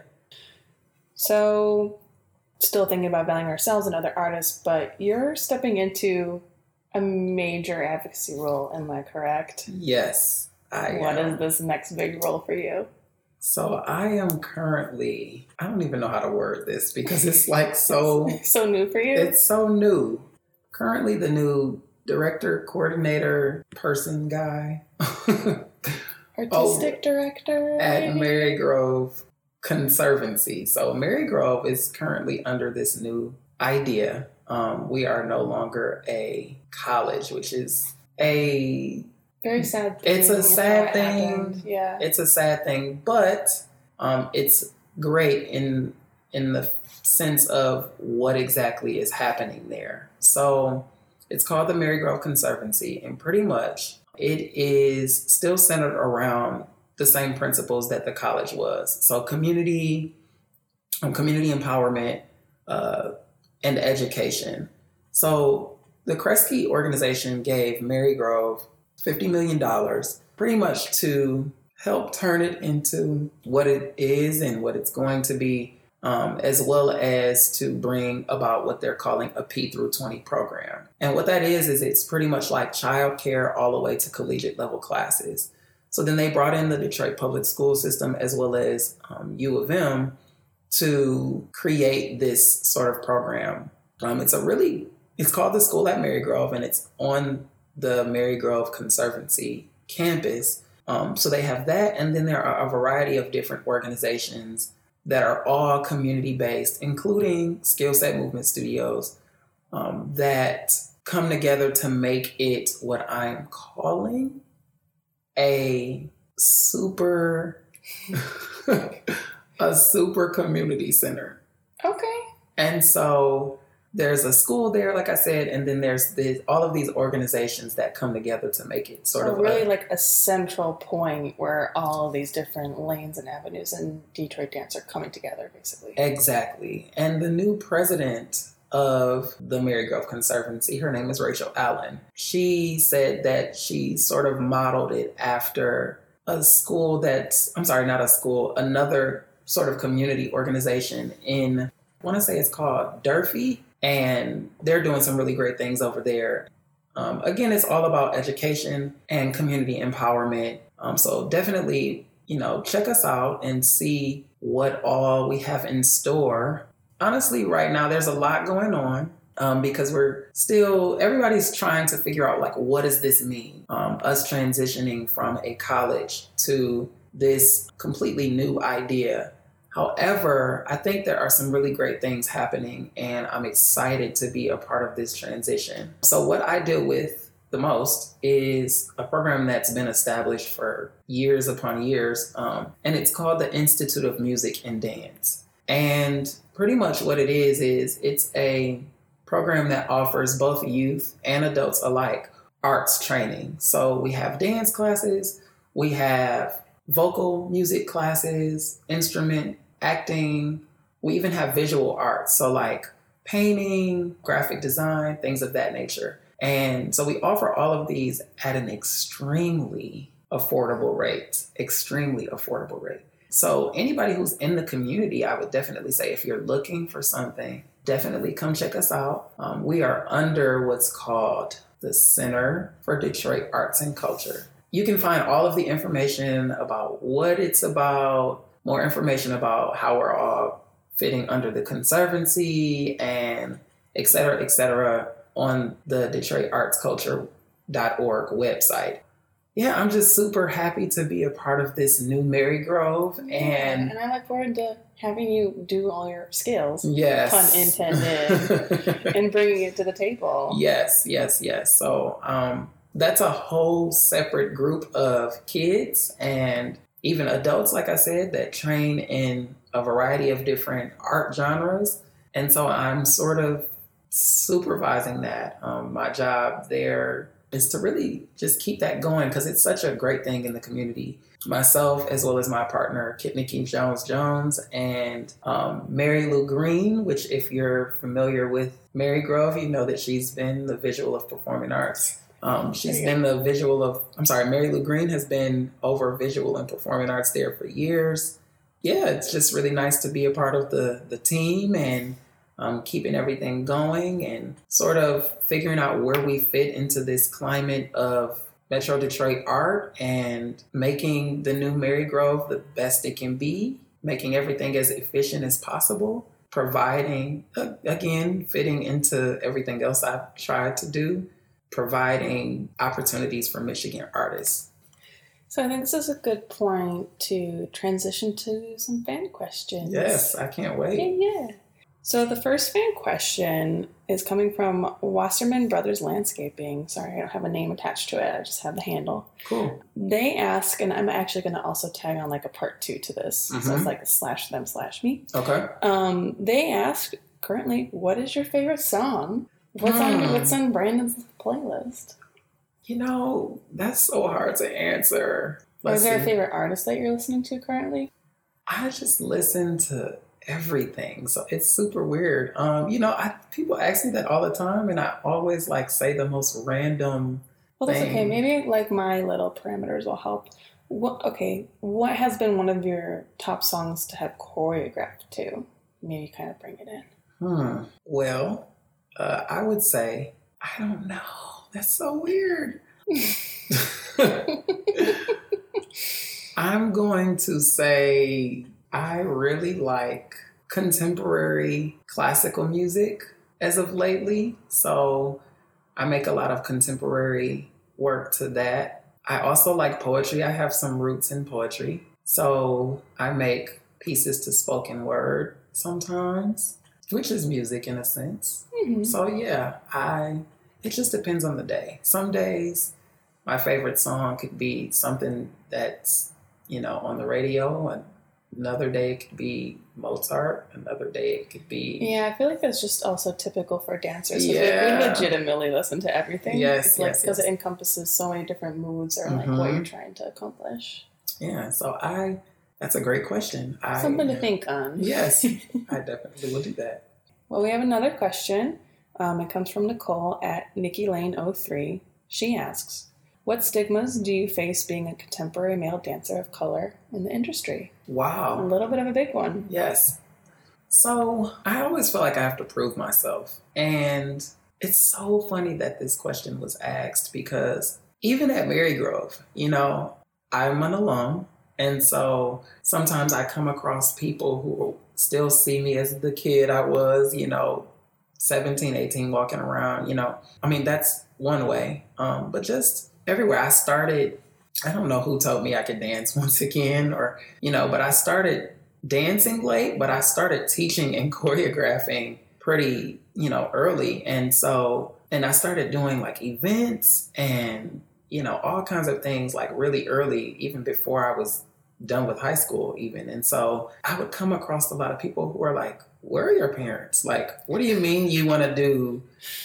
So, still thinking about valuing ourselves and other artists, but you're stepping into a major advocacy role. Am I correct? Yes. I What am. is this next big role for you? So I am currently I don't even know how to word this because it's like (laughs) so So new for you? it's so new. Currently the new director, coordinator, person guy (laughs) Artistic director? at? Marygrove Conservancy. So Marygrove is currently under this new idea. Um, we are no longer a college, which is a Very sad thing. It's a sad thing. happened. Yeah. it's a sad thing, but um, it's great in in the sense of what exactly is happening there. So it's called the Marygrove Conservancy, and pretty much it is still centered around the same principles that the college was. So community, um, community empowerment, uh, and education. So the Kresge organization gave Marygrove $50 million pretty much to help turn it into what it is and what it's going to be, um, as well as to bring about what they're calling a P through 20 program. And what that is, is it's pretty much like childcare all the way to collegiate level classes. So then they brought in the Detroit public school system as well as um, U of M to create this sort of program. Um, it's a really, it's called the School at Marygrove and it's on the Marygrove Conservancy campus. Um, so they have that, and then there are a variety of different organizations that are all community based, including Skill Set Movement Studios, um, that come together to make it what I'm calling a super (laughs) a super community center. Okay. And so there's a school there, like I said, and then there's the, all of these organizations that come together to make it sort so of really a, like a central point where all these different lanes and avenues in Detroit dance are coming together, basically. exactly. And the new president of the Marygrove Conservancy, her name is Rachel Allen. She said that she sort of modeled it after a school that's, I'm sorry, not a school, another sort of community organization in, I want to say it's called Durfee, and they're doing some really great things over there. Um, again, it's all about education and community empowerment. Um, so definitely, you know, check us out and see what all we have in store. Honestly, right now, there's a lot going on. Um, because we're still everybody's trying to figure out like what does this mean um, us transitioning from a college to this completely new idea However, I think there are some really great things happening, and I'm excited to be a part of this transition. So, what I deal with the most is a program that's been established for years upon years, um, and it's called the Institute of Music and Dance. And pretty much what it is is it's a program that offers both youth and adults alike arts training. So we have dance classes, we have vocal music classes, instrument acting, we even have visual arts. So, like painting, graphic design, things of that nature. And so we offer all of these at an extremely affordable rate, extremely affordable rate. So anybody who's in the community, I would definitely say if you're looking for something, definitely come check us out. Um, we are under what's called the Center for Detroit Arts and Culture. You can find all of the information about what it's about, more information about how we're all fitting under the Conservancy and et cetera, et cetera, on the Detroit Arts Culture.org website. Yeah, I'm just super happy to be a part of this new Marygrove and and I look forward to having you do all your skills. yes. Pun intended. (laughs) and bringing it to the table. Yes, yes, yes. So um, that's a whole separate group of kids and even adults, like I said, that train in a variety of different art genres. And so I'm sort of supervising that. Um, my job there is to really just keep that going because it's such a great thing in the community. Myself, as well as my partner, Kit Nikki Jones Jones, and um, Mary Lou Green, which, if you're familiar with Marygrove, you know that she's been the visual of performing arts. Um, she's There you been the visual of, I'm sorry, Mary Lou Green has been over visual and performing arts there for years. Yeah, it's just really nice to be a part of the, the team and um, keeping everything going and sort of figuring out where we fit into this climate of Metro Detroit art and making the new Marygrove the best it can be, making everything as efficient as possible, providing, again, fitting into everything else I've tried to do, providing opportunities for Michigan artists. So I think this is a good point to transition to some fan questions. Yes, I can't wait. yeah. So the first fan question is coming from Wasserman Brothers Landscaping. Sorry, I don't have a name attached to it. I just have the handle. Cool. They ask, and I'm actually going to also tag on like a part two to this. So Mhm. it's like a slash them slash me. Okay. Um, they ask currently, what is your favorite song? What's on Hmm. What's on Brandyn's playlist? You know, that's so hard to answer. Is there a favorite artist that you're listening to currently? I just listen to everything. So it's super weird. Um, you know, I people ask me that all the time and I always like say the most random Well, that's okay. Maybe like my little parameters will help. What okay? What has been one of your top songs to have choreographed to? Maybe kind of bring it in. Hmm. Well, uh, I would say I don't know. That's so weird. (laughs) I'm going to say I really like contemporary classical music as of lately. So I make a lot of contemporary work to that. I also like poetry. I have some roots in poetry. So I make pieces to spoken word sometimes, which is music in a sense. Mhm. So yeah, I it just depends on the day. Some days my favorite song could be something that's, you know, on the radio and another day it could be Mozart, another day it could be Yeah, I feel like that's just also typical for dancers. we- Yeah. We legitimately listen to everything. Yes, It's like yes, because yes. it encompasses so many different moods or like what Mhm. you're trying to accomplish. Yeah, so I that's a great question. I Something to think on. Yes, (laughs) I definitely will do that. Well, we have another question. Um, it comes from Nicole at Nikki Lane 03. She asks, "What stigmas do you face being a contemporary male dancer of color in the industry?" Wow, a little bit of a big one. Yes. So I always feel like I have to prove myself. And it's so funny that this question was asked because even at Marygrove, you know, I'm an alum. And so sometimes I come across people who still see me as the kid I was, you know, 17, 18, walking around, you know. I mean, that's one way. Um, but just everywhere I started, I don't know who told me I could dance (laughs) once again or, you know, but I started dancing late, but I started teaching and (laughs) choreographing pretty, you know, early. And so, and I started doing like events and, you know, all kinds of things like really early, even before I was done with high school even. And so I would come across a lot of people who are like, where are your parents? Like, what do you mean you want to do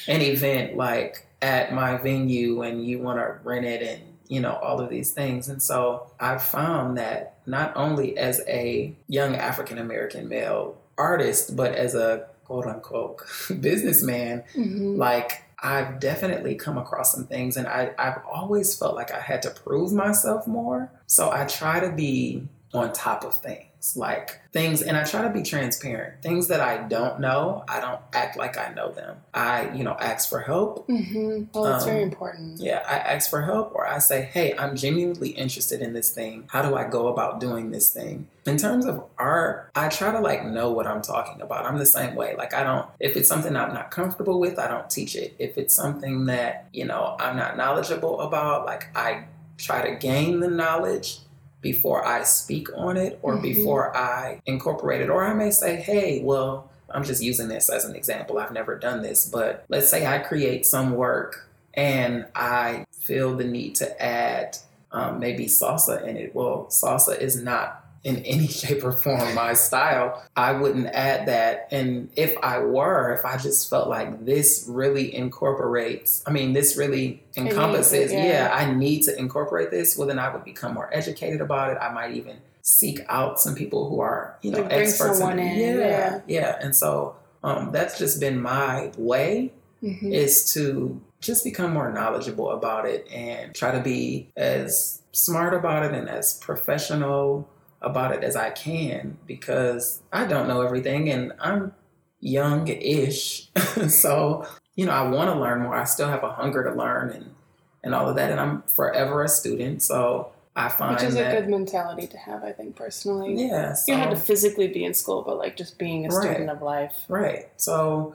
an event like at my venue and you want to rent it and you know all of these things and so i found that not only as a young african american male artist but as a quote unquote (laughs) businessman mm-hmm. like I've definitely come across some things and I, I've always felt like I had to prove myself more. So I try to be on top of things like things and i try to be transparent. Things that i don't know i don't act like i know them. I you know ask for help. Mm-hmm. well that's um, very important. yeah i ask for help or i say hey i'm genuinely interested in this thing. How do i go about doing this thing? In terms of art i try to like know what i'm talking about. I'm the same way. Like i don't if it's something i'm not comfortable with i don't teach it. If it's something that you know i'm not knowledgeable about like i try to gain the knowledge before I speak on it or mm-hmm. before I incorporate it. Or I may say, hey, well, I'm just using this as an example. I've never done this, but let's say I create some work and I feel the need to add um, maybe salsa in it. Well, salsa is not in any (laughs) shape or form my style, I wouldn't add that. And if I were, if I just felt like this really incorporates, I mean, this really encompasses, yeah. yeah, I need to incorporate this, well, then I would become more educated about it. I might even seek out some people who are, you know, like experts in, in. Yeah, yeah, yeah. And so um, that's just been my way mm-hmm. is to just become more knowledgeable about it and try to be as smart about it and as professional about it as I can because I don't know everything and I'm young ish. (laughs) so, you know, I want to learn more. I still have a hunger to learn and, and all of that. And I'm forever a student. So I find Which is that, a good mentality to have, I think, personally. Yeah. So, you don't have to physically be in school, but like just being a right, student of life. Right. So,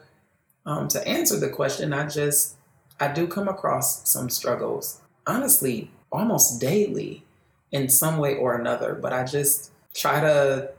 um, to answer the question, I just, I do come across some struggles, honestly, almost daily in some way or another. But I just try to,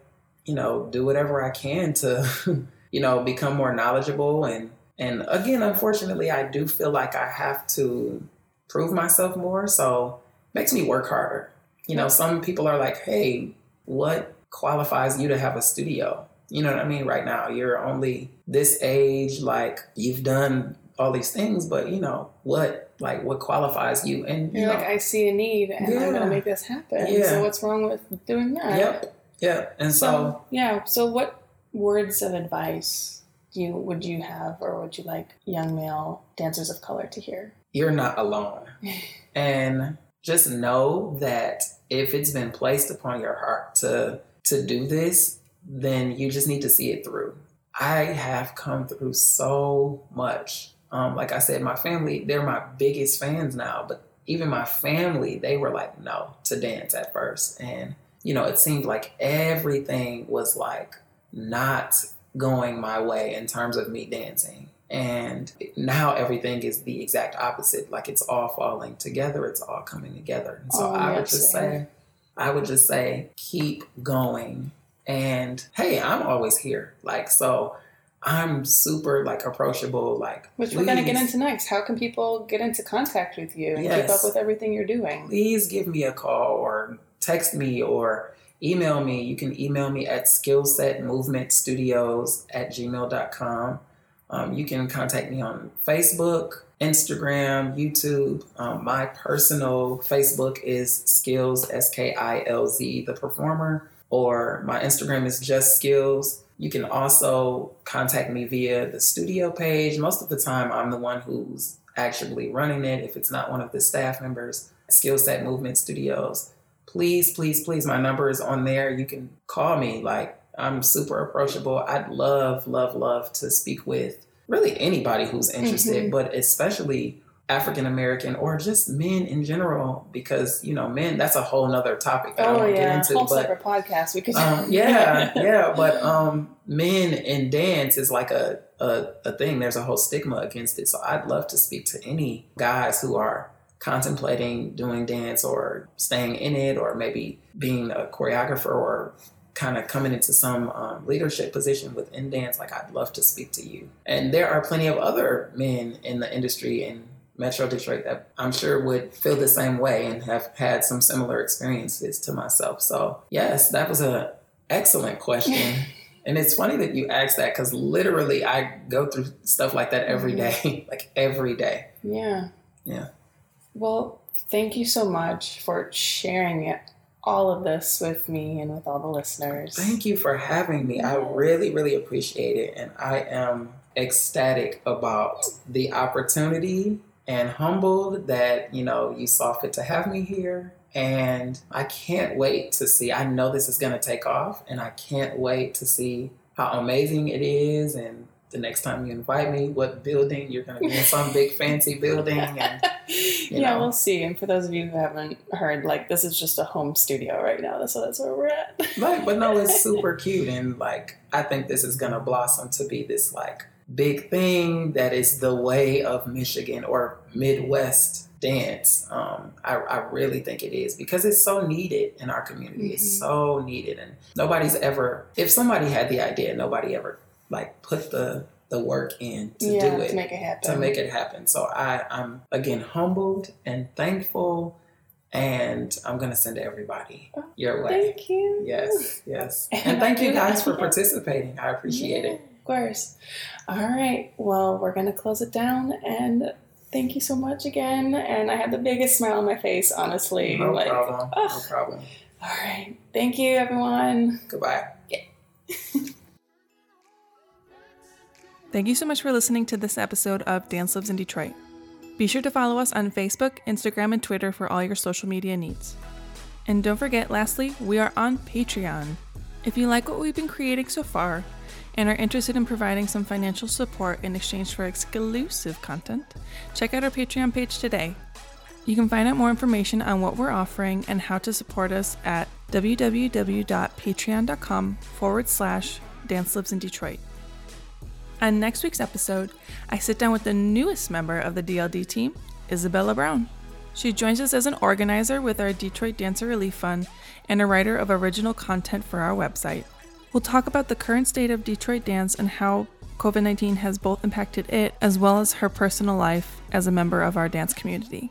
you know, do whatever I can to, (laughs) you know, become more knowledgeable. And and again, unfortunately, I do feel like I have to prove myself more. So makes me work harder. You know, some people are like, hey, what qualifies you to have a studio? You know what I mean? Right now, you're only this age, like you've done all these things, but you know, what like what qualifies you and you are like i see a need and yeah. i'm gonna make this happen. Yeah. so what's wrong with doing that? Yep. Yep. And so, so yeah. So what words of advice you would you have or would you like young male dancers of color to hear? You're not alone. (laughs) And just know that if it's been placed upon your heart to to do this then you just need to see it through. I have come through so much um, like I said, my family, they're my biggest fans now, but even my family, they were like, no to dance at first. And, you know, it seemed like everything was like not going my way in terms of me dancing. And now everything is the exact opposite. Like it's all falling together, it's all coming together. And so oh, I would just say, I would just say, keep going. And hey, I'm always here. Like, so I'm super like approachable, like which we're gonna get into next. How can people get into contact with you and yes. keep up with everything you're doing? Please give me a call or text me or email me. You can email me at skillsetmovementstudios at gmail.com. Um, you can contact me on Facebook, Instagram, YouTube. Um, my personal Facebook is Skilz, S K I L Z, the performer, or my Instagram is just Skilz. You can also contact me via the studio page. Most of the time, I'm the one who's actually running it. If it's not one of the staff members, Skill Set Movement Studios, please, please, please, my number is on there. You can call me. Like, I'm super approachable. I'd love, love, love to speak with really anybody who's interested, mm-hmm. but especially African American or just men in general, because you know, men that's a whole nother topic that oh, I won't yeah. get into. Whole but separate podcast we could um, yeah, (laughs) yeah. But um men in dance is like a, a a thing. There's a whole stigma against it. So I'd love to speak to any guys who are contemplating doing dance or staying in it or maybe being a choreographer or kind of coming into some um, leadership position within dance like i'd love to speak to you and there are plenty of other men in the industry and Metro Detroit that I'm sure would feel the same way and have had some similar experiences to myself. So, yes, that was an excellent question. (laughs) and it's funny that you asked that because literally I go through stuff like that every mm-hmm. day, (laughs) like every day. Yeah. Yeah. Well, thank you so much for sharing it all of this with me and with all the listeners. Thank you for having me. I really, really appreciate it. And I am ecstatic about the opportunity and humbled that, you know, you saw fit to have me here. And I can't wait to see. I know this is going to take off, and I can't wait to see how amazing it is and the next time you invite me, what building you're going to be in some (laughs) big fancy building. And, (laughs) yeah, know. we'll see. And for those of you who haven't heard, like this is just a home studio right now, so that's where we're at. Right, but no, it's super (laughs) cute, and like I think this is going to blossom to be this like big thing that is the way of Michigan or Midwest dance. Um, I, I, really think it is because it's so needed in our community. Mm-hmm. It's so needed, and nobody's ever. If somebody had the idea, nobody ever like put the the work in to yeah, do it to make it happen. To make it happen. So I, I'm again humbled and thankful. And I'm gonna send everybody oh, your way. Thank you. Yes, yes. (laughs) And thank you guys for participating. I appreciate yeah, it. Of course. All right. Well, we're gonna close it down and thank you so much again. And I had the biggest smile on my face, honestly. No like, problem. No problem. All right. Thank you, everyone. Goodbye. Yeah. (laughs) Thank you so much for listening to this episode of Dance Lives in Detroit. Be sure to follow us on Facebook, Instagram, and Twitter for all your social media needs. And don't forget, lastly, we are on Patreon. If you like what we've been creating so far and are interested in providing some financial support in exchange for exclusive content, check out our Patreon page today. You can find out more information on what we're offering and how to support us at www.patreon.com forward slash Dance Lives in Detroit. On next week's episode, I sit down with the newest member of the DLD team, Isabella Brown. She joins us as an organizer with our Detroit Dancer Relief Fund and a writer of original content for our website. We'll talk about the current state of Detroit dance and how COVID 19 has both impacted it as well as her personal life as a member of our dance community.